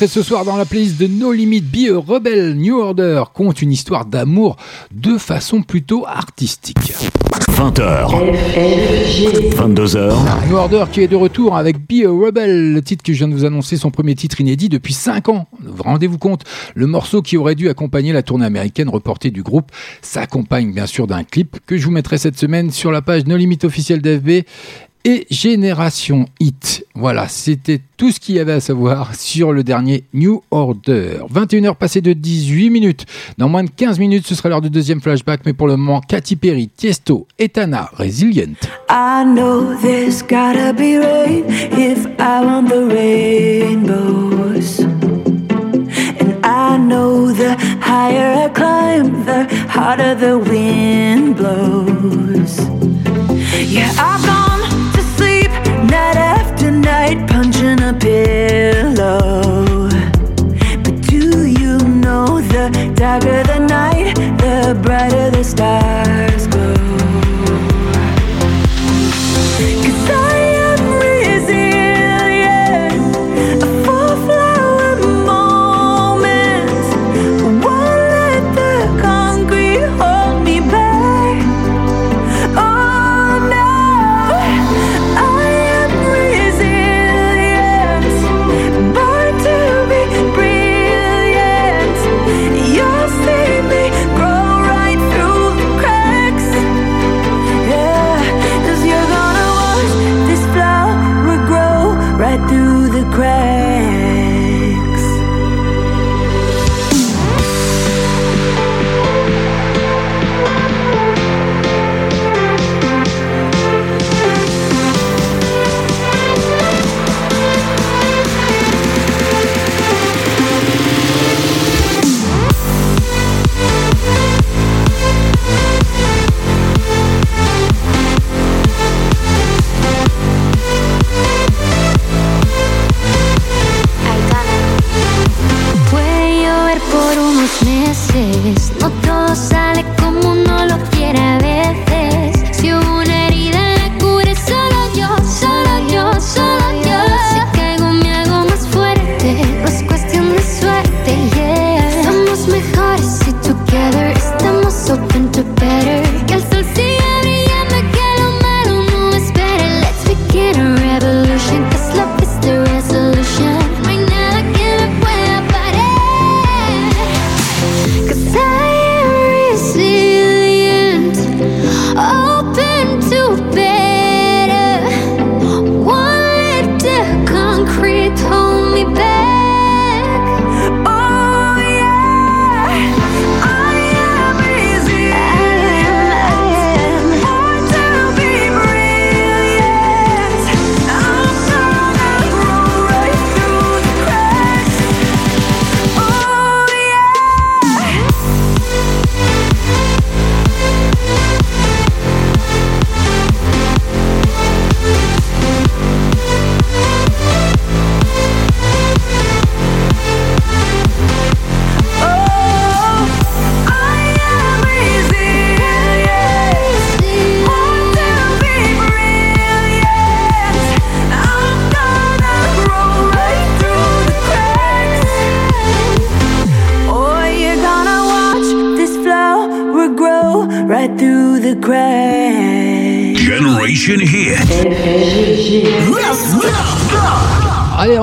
Entrée ce soir dans la playlist de No Limit Be a Rebel New Order compte une histoire d'amour de façon plutôt artistique. 20h. 22h. New Order qui est de retour avec Be a Rebel, le titre que je viens de vous annoncer, son premier titre inédit depuis 5 ans. Rendez-vous compte, le morceau qui aurait dû accompagner la tournée américaine reportée du groupe s'accompagne bien sûr d'un clip que je vous mettrai cette semaine sur la page No Limit officielle d'FB et Génération Hit. Voilà, c'était tout ce qu'il y avait à savoir sur le dernier New Order. 21h passées de 18 minutes. Dans moins de 15 minutes, ce sera l'heure du deuxième flashback, mais pour le moment, Katy Perry, Tiesto, Etana, Resilient. I know there's gotta be rain if I want the rainbows. And I know the higher I climb, the harder the wind blows. Yeah, I've night, a pillow. But do you know the darker the night, the brighter the stars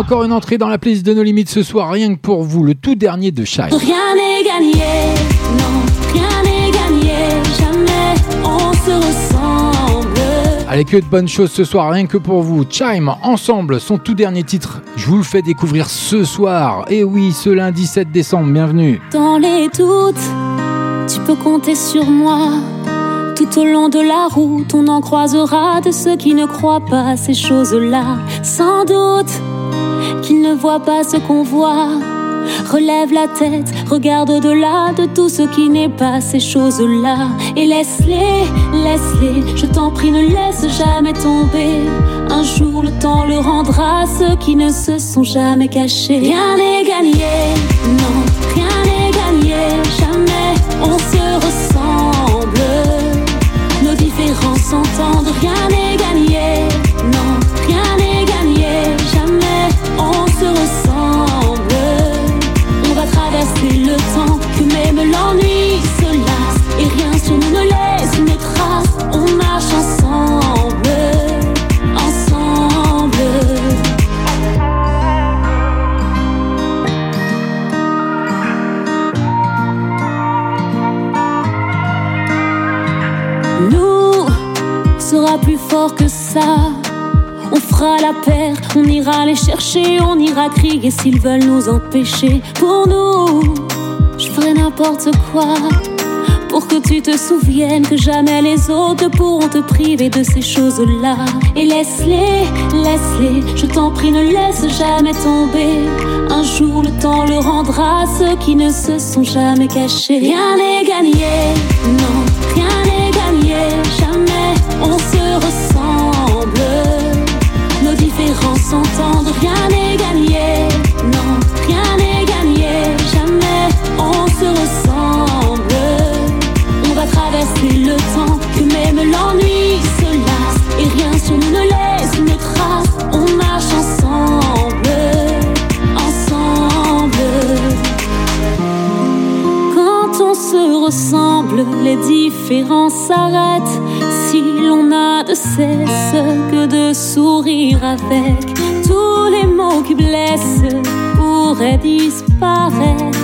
encore une entrée dans la playlist de nos limites ce soir, rien que pour vous, le tout dernier de Shine. Rien n'est gagné, non, rien n'est gagné, jamais on se ressemble. Allez, que de bonnes choses ce soir, rien que pour vous. Chime, ensemble, son tout dernier titre. Je vous le fais découvrir ce soir. Et oui, ce lundi 7 décembre, bienvenue. Dans les doutes, tu peux compter sur moi. Tout au long de la route, on en croisera de ceux qui ne croient pas ces choses-là. Sans doute ne voient pas ce qu'on voit. Relève la tête, regarde au-delà de tout ce qui n'est pas ces choses-là. Et laisse-les, laisse-les, je t'en prie, ne laisse jamais tomber. Un jour, le temps le rendra à ceux qui ne se sont jamais cachés. Rien n'est gagné, non, rien n'est gagné, jamais on se ressemble. Nos différences s'entendent, rien n'est gagné, fort que ça. On fera la paire, on ira les chercher, on ira crier s'ils veulent nous empêcher. Pour nous, je ferai n'importe quoi. Pour que tu te souviennes que jamais les autres pourront te priver de ces choses-là. Et laisse-les, laisse-les, je t'en prie, ne laisse jamais tomber. Un jour le temps le rendra à ceux qui ne se sont jamais cachés. Rien n'est gagné, non. Sans s'entendre, rien n'est. avec tous les mots qui blessent pourraient disparaître,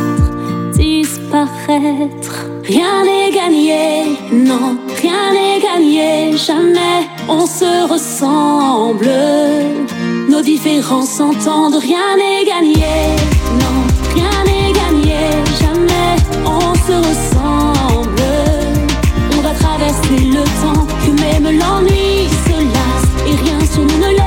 disparaître. Rien n'est gagné, non, rien n'est gagné, jamais on se ressemble. Nos différences s'entendent, rien n'est gagné, non, rien n'est gagné, jamais on se ressemble. On va traverser le temps, que même l'ennui se lasse, et rien sur nous ne lasse.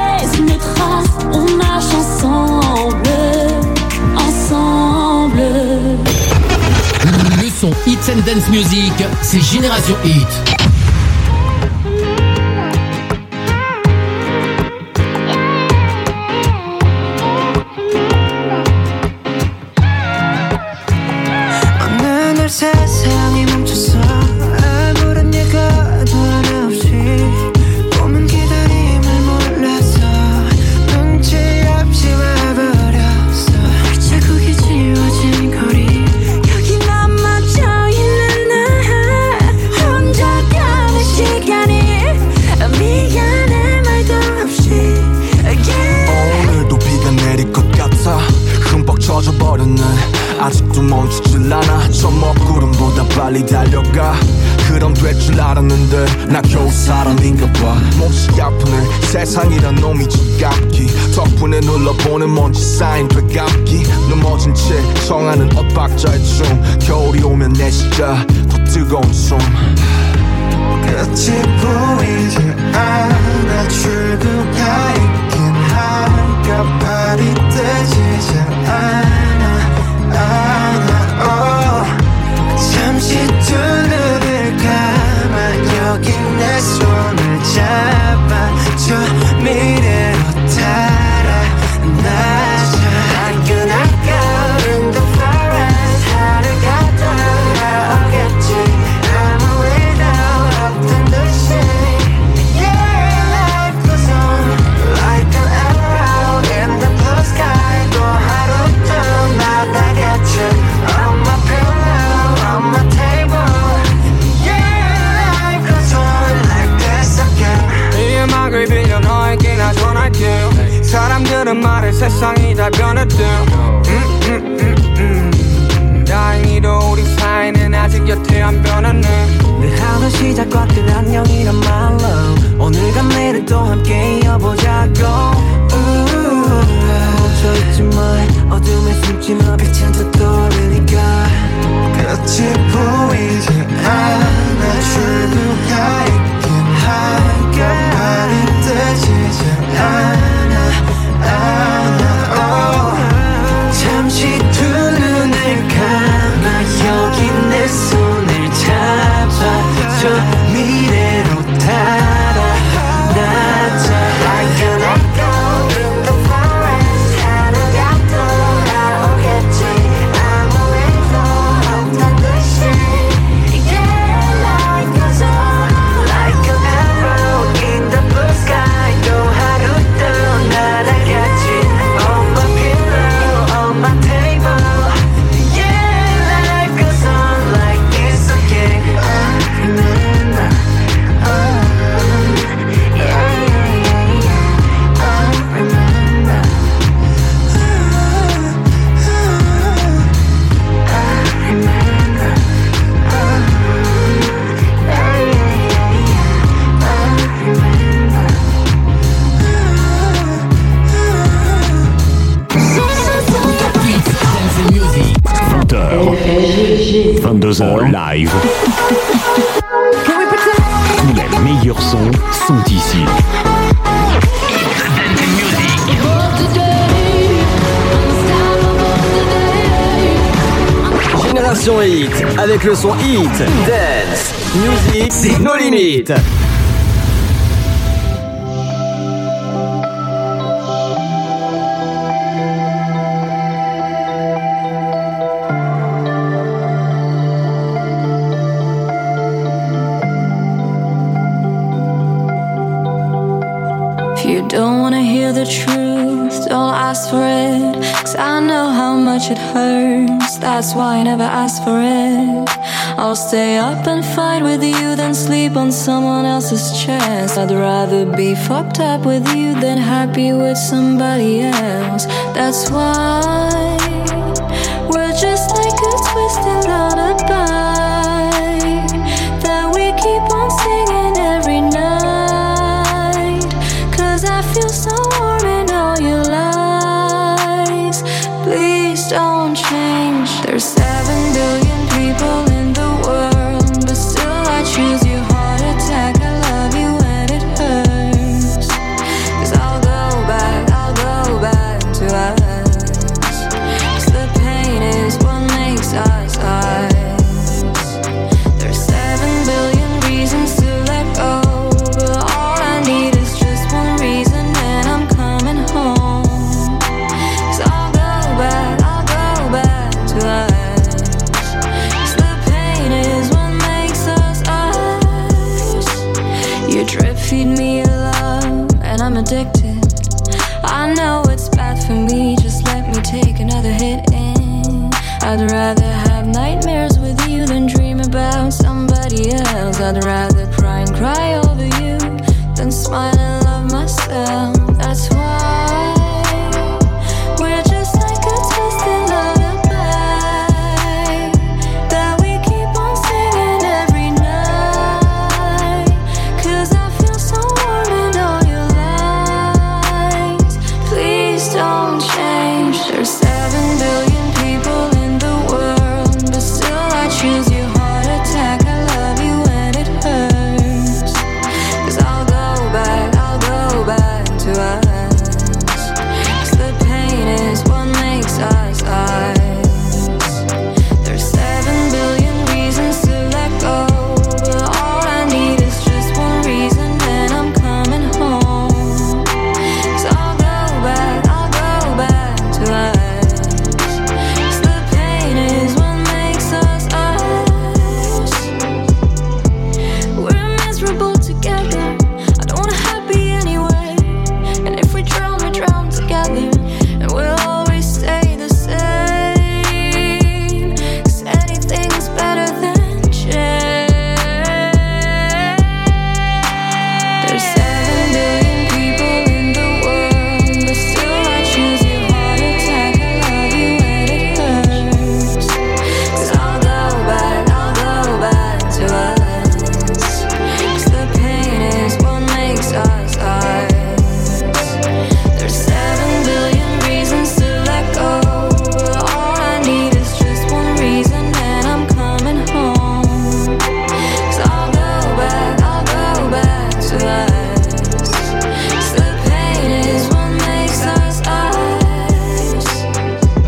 Hits and Dance Music, c'est Génération Hit. 박자의 춤 겨울이 오면 내 시자 더 뜨거운 숨 22h live. Tous les meilleurs sons sont ici. Génération Hit, avec le son Hit, Dance, Music, c'est nos limites. That's why I never asked for it. I'll stay up and fight with you than sleep on someone else's chest. I'd rather be fucked up with you than happy with somebody else. That's why.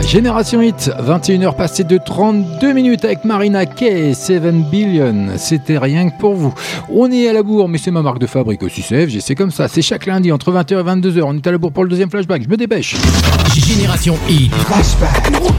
Génération Hit, 21h passée de 32 minutes avec Marina Kay, 7 Billion, c'était rien que pour vous. On est à la bourre, mais c'est ma marque de fabrique aussi, c'est FG, c'est comme ça, c'est chaque lundi entre 20h et 22h, on est à la bourre pour le deuxième flashback, je me dépêche. Génération Hit. Flashback. Oh,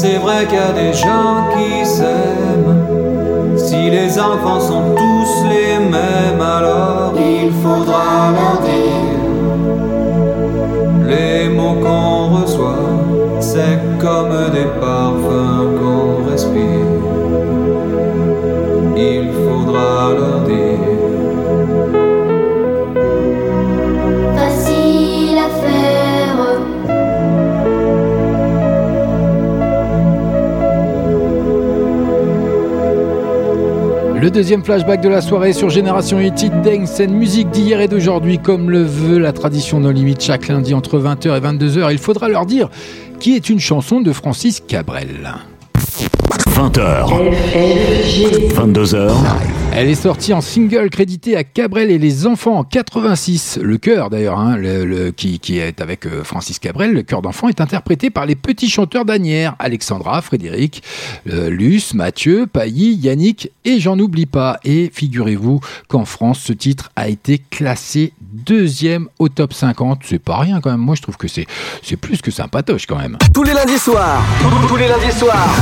c'est vrai qu'il y a des gens qui s'aiment, si les enfants sont tous les mêmes, alors il faudra Le deuxième flashback de la soirée sur Génération Hit, Dance and musique d'hier et d'aujourd'hui, comme le veut la tradition No Limite chaque lundi entre 20h et 22h. Il faudra leur dire qui est une chanson de Francis Cabrel. 20h. 22h. Elle est sortie en single crédité à Cabrel et les enfants en 86. Le chœur d'ailleurs, hein, qui, est avec euh, Francis Cabrel, le chœur d'enfant est interprété par les petits chanteurs d'Anières, Alexandra, Frédéric, euh, Luce, Mathieu, Pailly, Yannick et j'en oublie pas. Et figurez-vous qu'en France, ce titre a été classé deuxième au top 50. C'est pas rien quand même. Moi, je trouve que c'est c'est plus que sympatoche quand même. Tous les lundis soirs, tous les lundis soirs,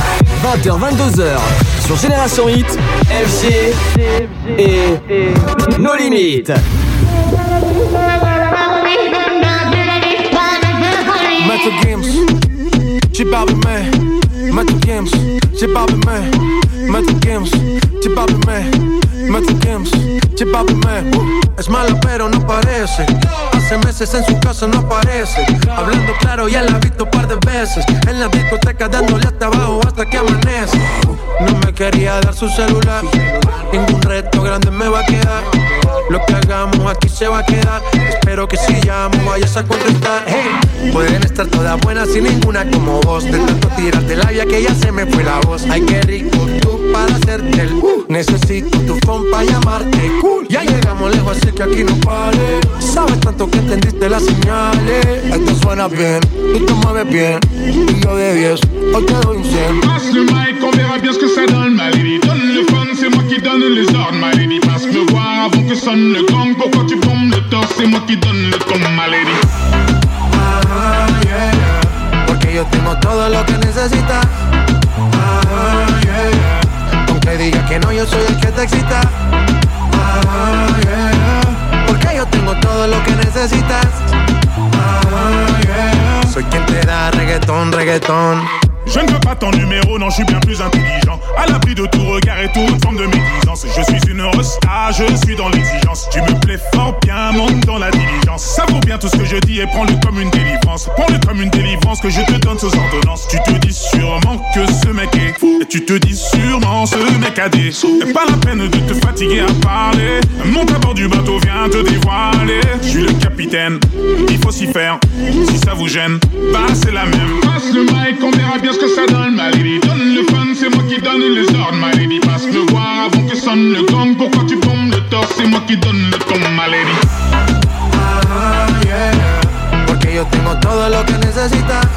20h, 22h, sur Génération Hit, FG et nos limites. Mental Games, j'ai Barbie Man. Mental Games, j'ai Barbie Man. Mental Games, j'ai Barbie Man. Mental Games, j'ai Barbie Man. Es mala pero no parece. Hace meses en su casa no aparece. Hablando claro, ya la he visto un par de veces. En la discoteca dándole hasta abajo hasta que amanece. No me quería dar su celular. Ningún reto grande me va a quedar. Lo que hagamos aquí se va a quedar. Espero que si llamo vayas a contestar. Hey, pueden estar todas buenas sin ninguna como vos. De tanto tirar de labia que ya se me fue la voz. Ay, qué rico tú para hacerte el. uh. Necesito tu phone para llamarte. Cool. Ya llegamos lejos, así que aquí no pare. Sabes tanto que entendiste las señales. Esto suena bien, tú te mueves bien. Y yo de 10, hoy te doy un 100. Passe le mic, on verra bien ce que ça donne, ma lady. Donne le fun, c'est moi qui donne les ordres, ma lady. Passe me voir avant que sonne le gong. Pourquoi tu bombes le torse, c'est moi qui donne le ton, ma lady. Ah, yeah. Porque yo tengo todo lo que necesitas. Ah, yeah, yeah. Aunque digas que no, yo soy el que te excita. Ah, yeah, yo tengo todo lo que necesitas. Ah. Soy quien te da reggaetón, reggaetón. Je ne veux pas ton numéro, non, je suis bien plus intelligent. À l'abri de tout regard et toute forme de médisance. Je suis une resta, je suis dans l'exigence. Tu me plais fort bien, monte dans la diligence. Ça vaut bien tout ce que je dis et prends-le comme une délivrance. Prends-le comme une délivrance que je te donne sous ordonnance. Tu te dis sûrement que ce mec est fou. Et tu te dis sûrement ce mec a des sous. Et pas la peine de te fatiguer à parler. Monte à bord du bateau, viens te dévoiler. Je suis le capitaine, il faut s'y faire. Si ça vous gêne, bah c'est la même. Passe le mic, on verra bien ce que ça donne, ma lady. Donne le fun, c'est moi qui donne les ordres, ma lady. Passe le voir avant que sonne le gong. Pourquoi tu bombes le torse, c'est moi qui donne le ton, ma lady. Ah, yeah. Porque yo tengo todo lo que necesitas.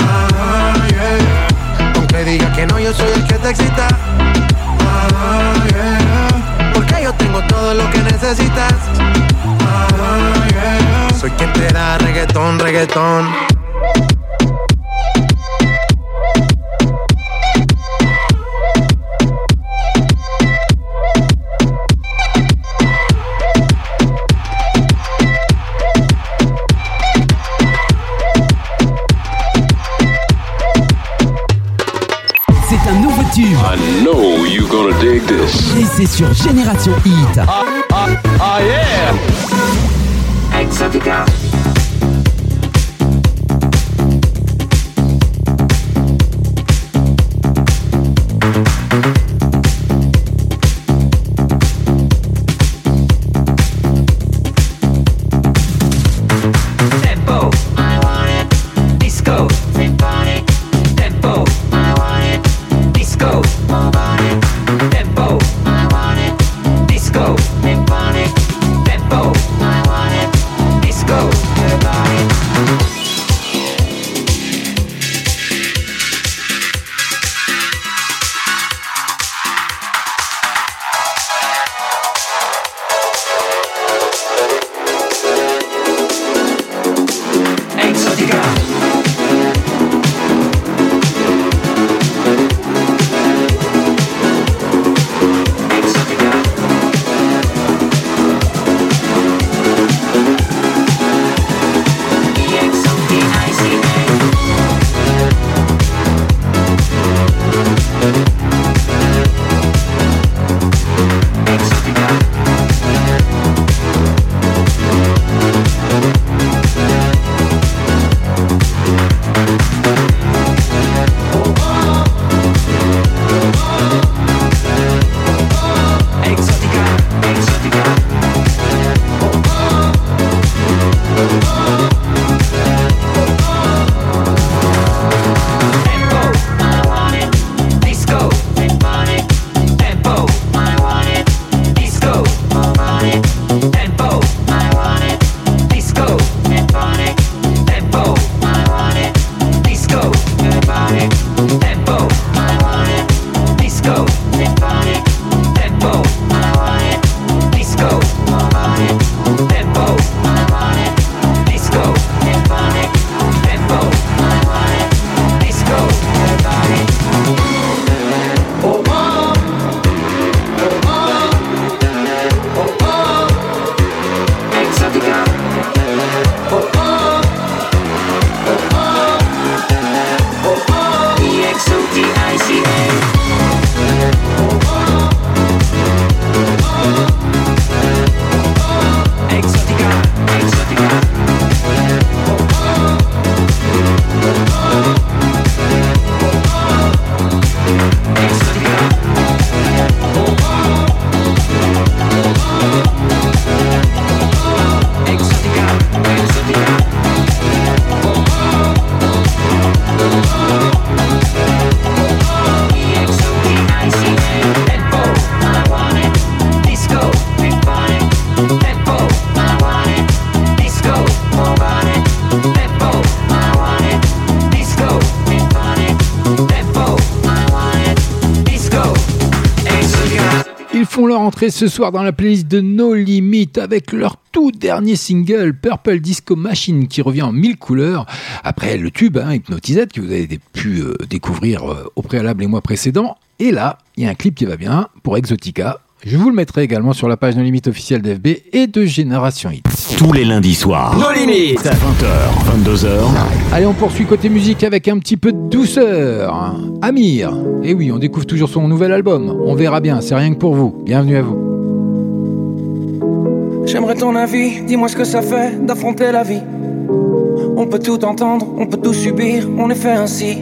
Ah, yeah. Aunque digas que no, yo soy el que te excita. Ah, yeah. Porque yo tengo todo lo que necesitas. Ah, yeah. Soy quien te da reggaetón, reggaetón. C'est sur Génération Hit. Entrée ce soir dans la playlist de No Limit avec leur tout dernier single Purple Disco Machine qui revient en mille couleurs après le tube hein, que vous avez pu euh, découvrir euh, au préalable les mois précédents. Et là, il y a un clip qui va bien pour Exotica. Je vous le mettrai également sur la page No Limit officielle d'FB et de Génération Hit. Tous les lundis soirs. No Limit 20h, 22h. Allez, on poursuit côté musique avec un petit peu de douceur. Amir. Et oui, on découvre toujours son nouvel album. On verra bien, c'est rien que pour vous. Bienvenue à vous. J'aimerais ton avis, dis-moi ce que ça fait d'affronter la vie. On peut tout entendre, on peut tout subir, on est fait ainsi.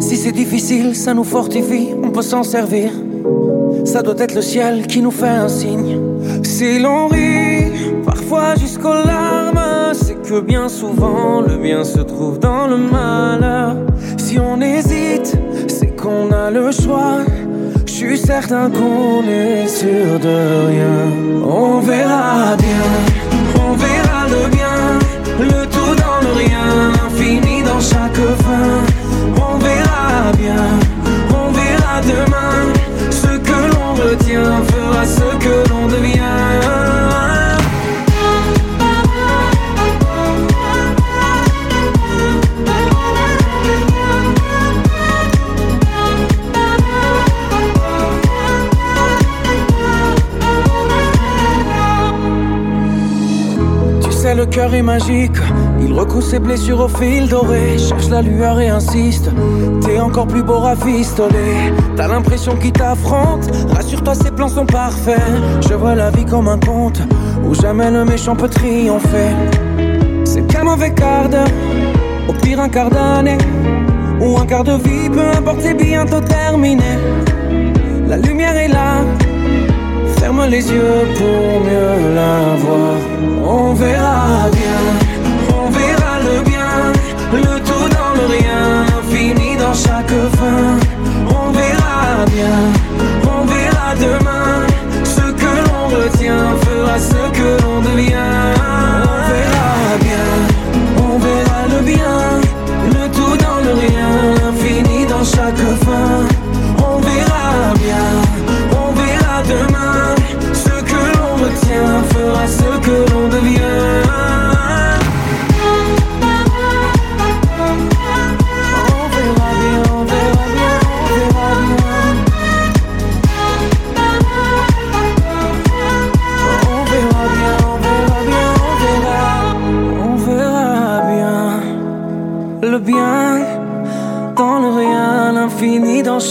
Si c'est difficile, ça nous fortifie, on peut s'en servir. Ça doit être le ciel qui nous fait un signe. Si l'on rit, parfois jusqu'aux larmes, c'est que bien souvent le bien se trouve dans le malheur. Si on hésite, c'est qu'on a le choix. Je suis certain qu'on est sûr de rien. On verra bien, on verra le bien, le tout dans le rien, fini dans chaque fin. On verra bien, retient fera ce que l'on devient. Le cœur est magique. Il recoue ses blessures au fil doré. Cherche la lueur et insiste. T'es encore plus beau rafistolé. T'as l'impression qu'il t'affronte. Rassure-toi, ses plans sont parfaits. Je vois la vie comme un conte où jamais le méchant peut triompher. C'est qu'un mauvais quart d'heure, au pire un quart d'année. Ou un quart de vie, peu importe, c'est bientôt terminé. La lumière est là, ferme les yeux pour mieux la voir. On verra bien, on verra le bien, le tout dans le rien, fini dans chaque fin. On verra bien, on verra demain, ce que l'on retient fera ce que l'on devient. On verra bien, on verra le bien, le tout dans le rien, fini dans chaque fin.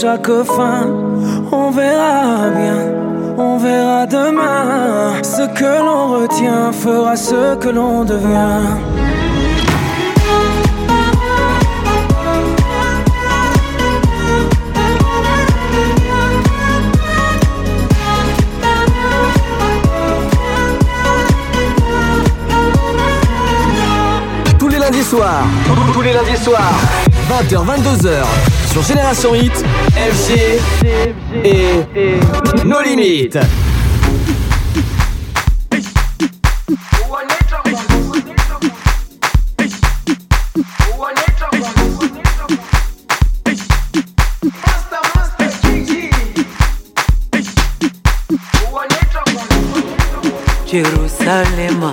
Chaque fin. On verra bien, on verra demain. Ce que l'on retient fera ce que l'on devient. Tous les lundis soirs, tous les lundis soirs, 20h, 22h, Génération Hit, FG et nos limites. Jerusalema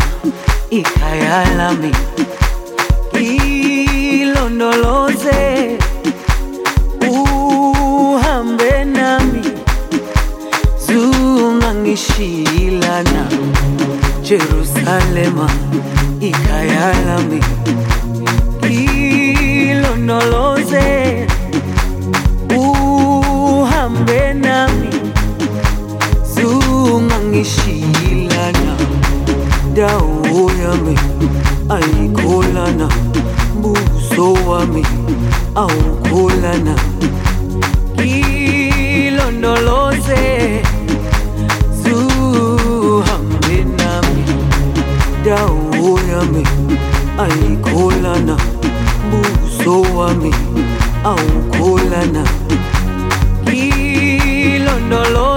ikhaya lami ilondoloze zungangishilana Jerusalema ikhaya lami ilondoloze uhambe nami zungangishilana dawo yami ayikholana buso wami awukholana ilondoloze dawo yami ayikholana buso wami awukholana ilondoloze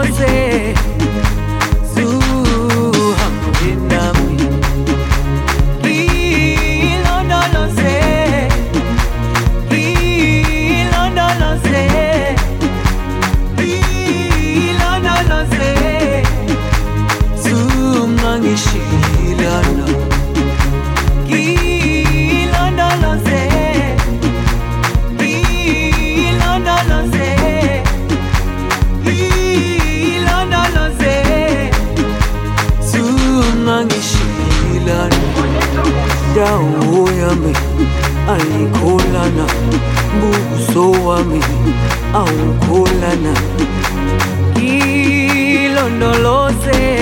uso wami aukulana kilondoloze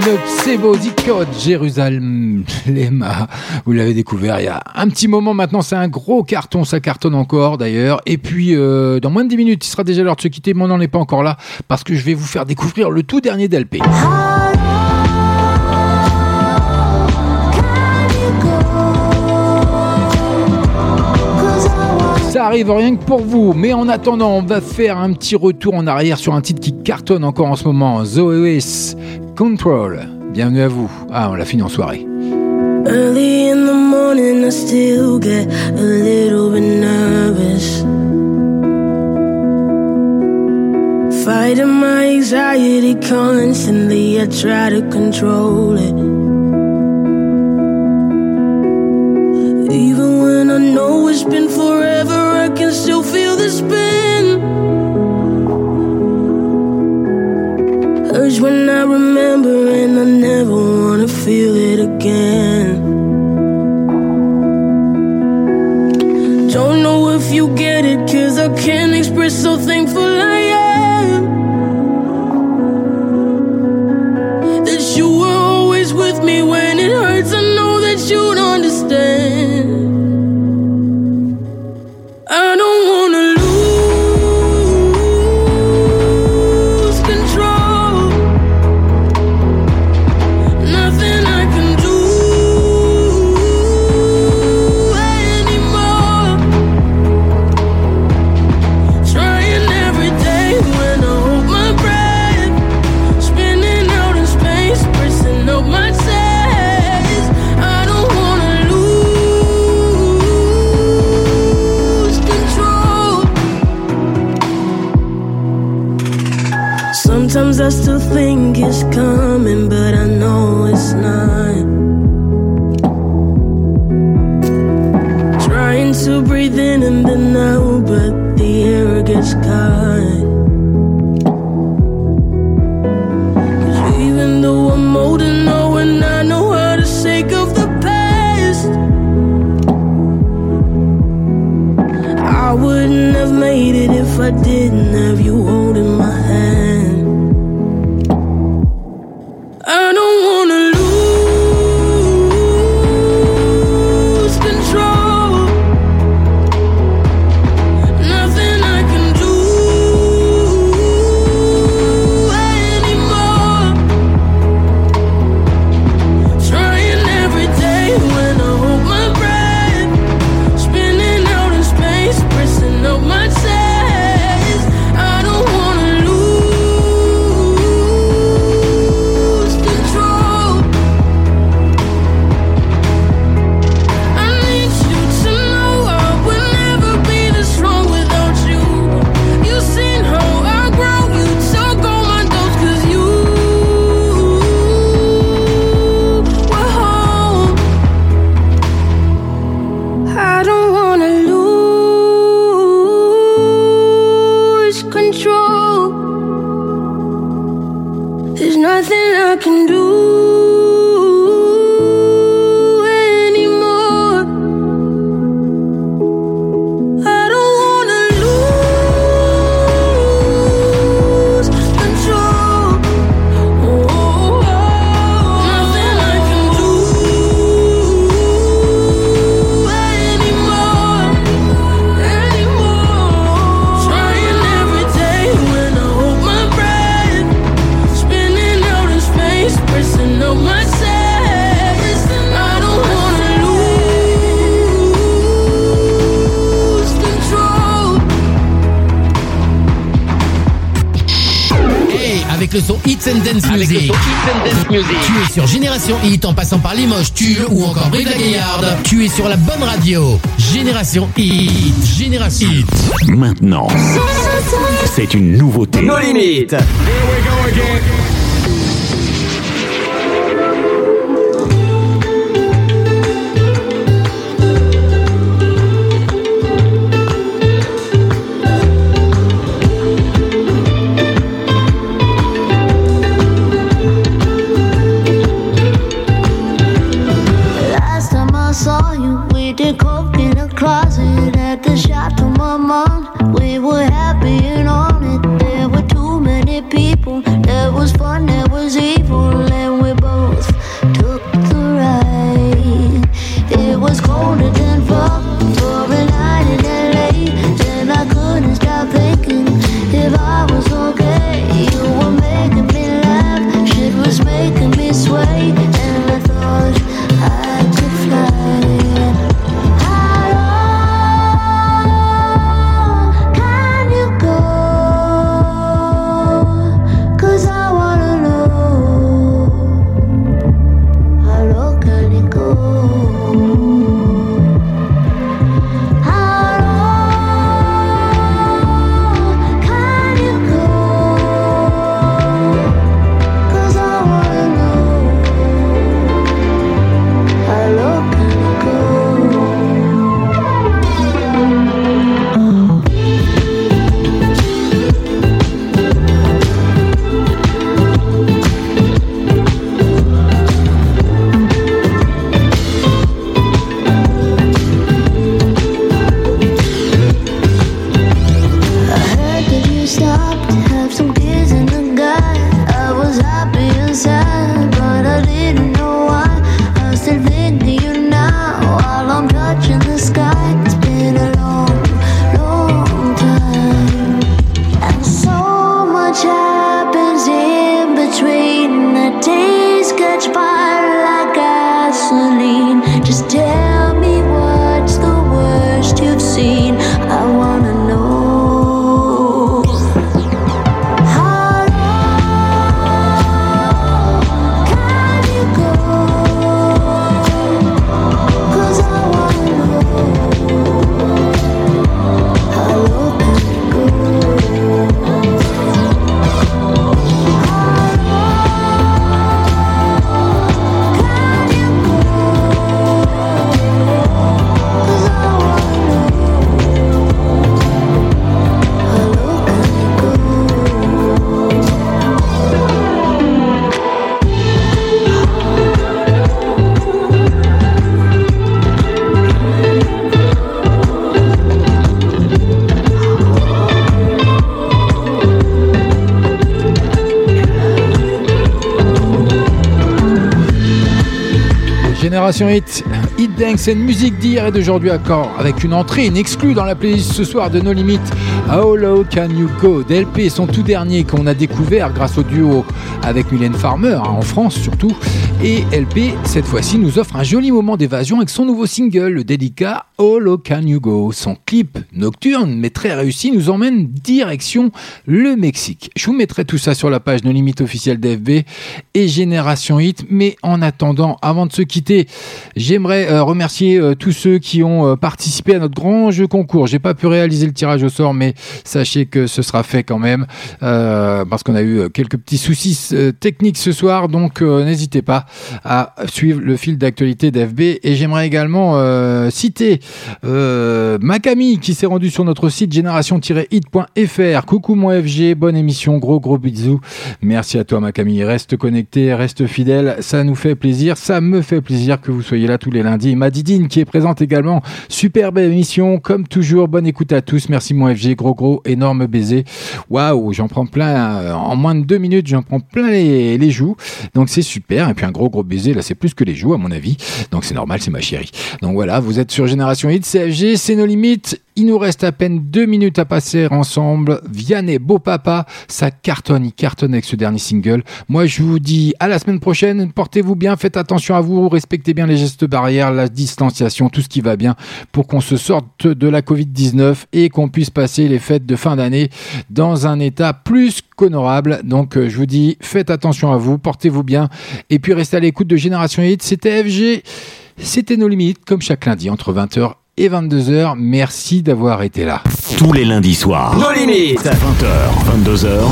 Dikot Jérusalem Lema. Vous l'avez découvert il y a un petit moment maintenant, c'est un gros carton, ça cartonne encore d'ailleurs. Et puis euh, dans moins de 10 minutes, il sera déjà l'heure de se quitter, mais on n'en est pas encore là parce que je vais vous faire découvrir le tout dernier d'LP. Ça arrive rien que pour vous, mais en attendant, on va faire un petit retour en arrière sur un titre qui cartonne encore en ce moment, Zoe's Control. Bienvenue à vous. Ah, on l'a fini en soirée. Early in the morning, I still get a little bit nervous. Fighting my anxiety constantly, I try to control it. Even when I know it's been forever, I can still feel the spin. When I remember, Génération Hit en passant par Limoges, Tulle ou encore Brive la Gaillarde. Tu es sur la bonne radio. Génération Hit. Génération Hit. Maintenant, c'est une nouveauté. Nos limites. Last Génération Hit, Hit Dance and musique d'hier et d'aujourd'hui encore, avec une entrée, une exclue dans la playlist ce soir de No Limit, How Low Can You Go d'LP, son tout dernier qu'on a découvert grâce au duo avec Mylène Farmer, hein, en France surtout. Et LP, cette fois-ci, nous offre un joli moment d'évasion avec son nouveau single, le délicat Low Can You Go. Son clip nocturne, mais très réussi, nous emmène direction le Mexique. Je vous mettrai tout ça sur la page No Limit officielle d'FB et Génération Hit. Mais en attendant, avant de se quitter, j'aimerais euh, remercier euh, tous ceux qui ont euh, participé à notre grand jeu concours. J'ai pas pu réaliser le tirage au sort, mais sachez que ce sera fait quand même euh, parce qu'on a eu quelques petits soucis euh, techniques ce soir. Donc euh, n'hésitez pas à suivre le fil d'actualité d'FB. Et j'aimerais également citer Macami qui s'est rendu sur notre site génération-hit.fr. Coucou mon FG, bonne émission, gros gros bisous. Merci à toi Macami. Reste connecté, reste fidèle, ça nous fait plaisir, ça me fait plaisir que vous soyez là tous les lundis. Madidine qui est présente également, superbe émission, comme toujours, bonne écoute à tous. Merci mon FG, gros gros, énorme baiser. Waouh, j'en prends plein, euh, en moins de deux minutes, j'en prends plein les, joues. Donc c'est super. Et puis un gros gros baiser, là c'est plus que les joues à mon avis. Donc c'est normal, c'est ma chérie. Donc voilà, vous êtes sur Génération Hit, CFG, c'est nos limites. Il nous reste à peine deux minutes à passer ensemble. Vianney, beau papa, ça cartonne, il cartonne avec ce dernier single. Moi, je vous dis à la semaine prochaine. Portez-vous bien, faites attention à vous, respectez bien les gestes barrières, la distanciation, tout ce qui va bien pour qu'on se sorte de la Covid-19 et qu'on puisse passer les fêtes de fin d'année dans un état plus qu'honorable. Donc, euh, je vous dis, faites attention à vous, portez-vous bien et puis restez à l'écoute de Génération Hit. C'était FG. C'était nos limites, comme chaque lundi, entre 20h et 22h. Merci d'avoir été là. Tous les lundis soirs. Nos limites. 20h, 22h.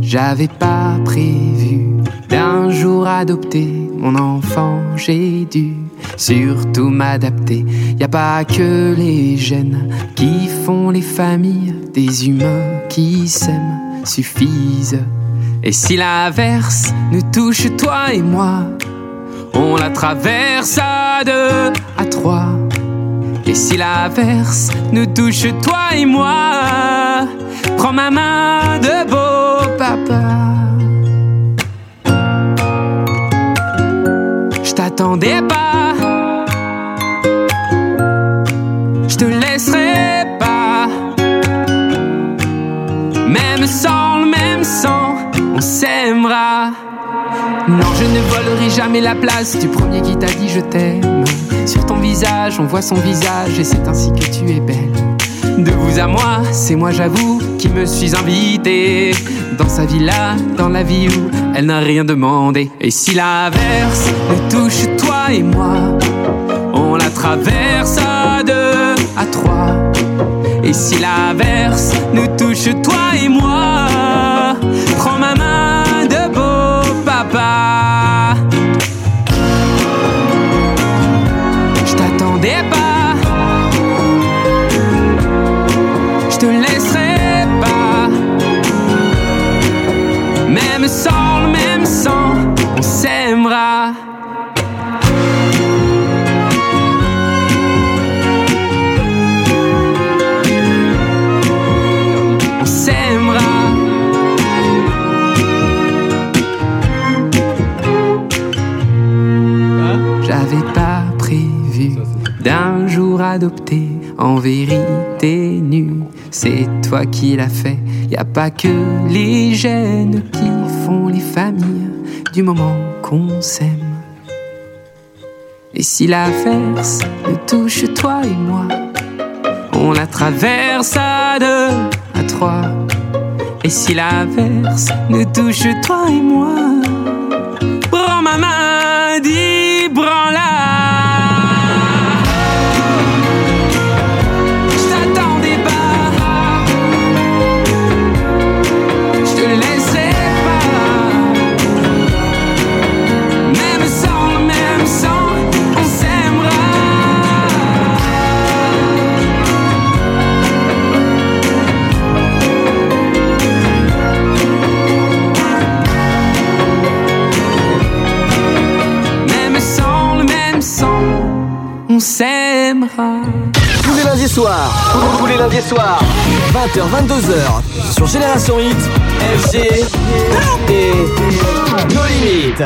J'avais pas prévu d'un jour adopter mon enfant, j'ai dû surtout m'adapter. Y a pas que les gènes qui font les familles, des humains qui s'aiment suffisent. Et si l'inverse nous touche toi et moi, on la traverse à deux, à trois. Et si l'inverse nous touche toi et moi, prends ma main de beau papa. Je t'attendais pas, te laisserai pas. Même sans le même sang, on s'aimera. Non, je ne volerai jamais la place du premier qui t'a dit je t'aime. Sur ton visage, on voit son visage et c'est ainsi que tu es belle. De vous à moi, c'est moi j'avoue qui me suis invité dans sa villa, dans la vie où elle n'a rien demandé. Et si l'inverse nous touche toi et moi, la traverse à deux, à trois. Et si l'inverse nous touche toi et moi, prends ma main en vérité nu. C'est toi qui l'as fait. Y a pas que les gènes qui font les familles du moment qu'on s'aime. Et si l'averse nous touche toi et moi, on la traverse à deux, à trois. Et si l'averse nous touche toi et moi, prends ma main, dis branle-la. Je s'aimera. Tous les lundis soirs, tous les lundis soirs, 20h, 22h, sur Génération Hit, FG et No Limites.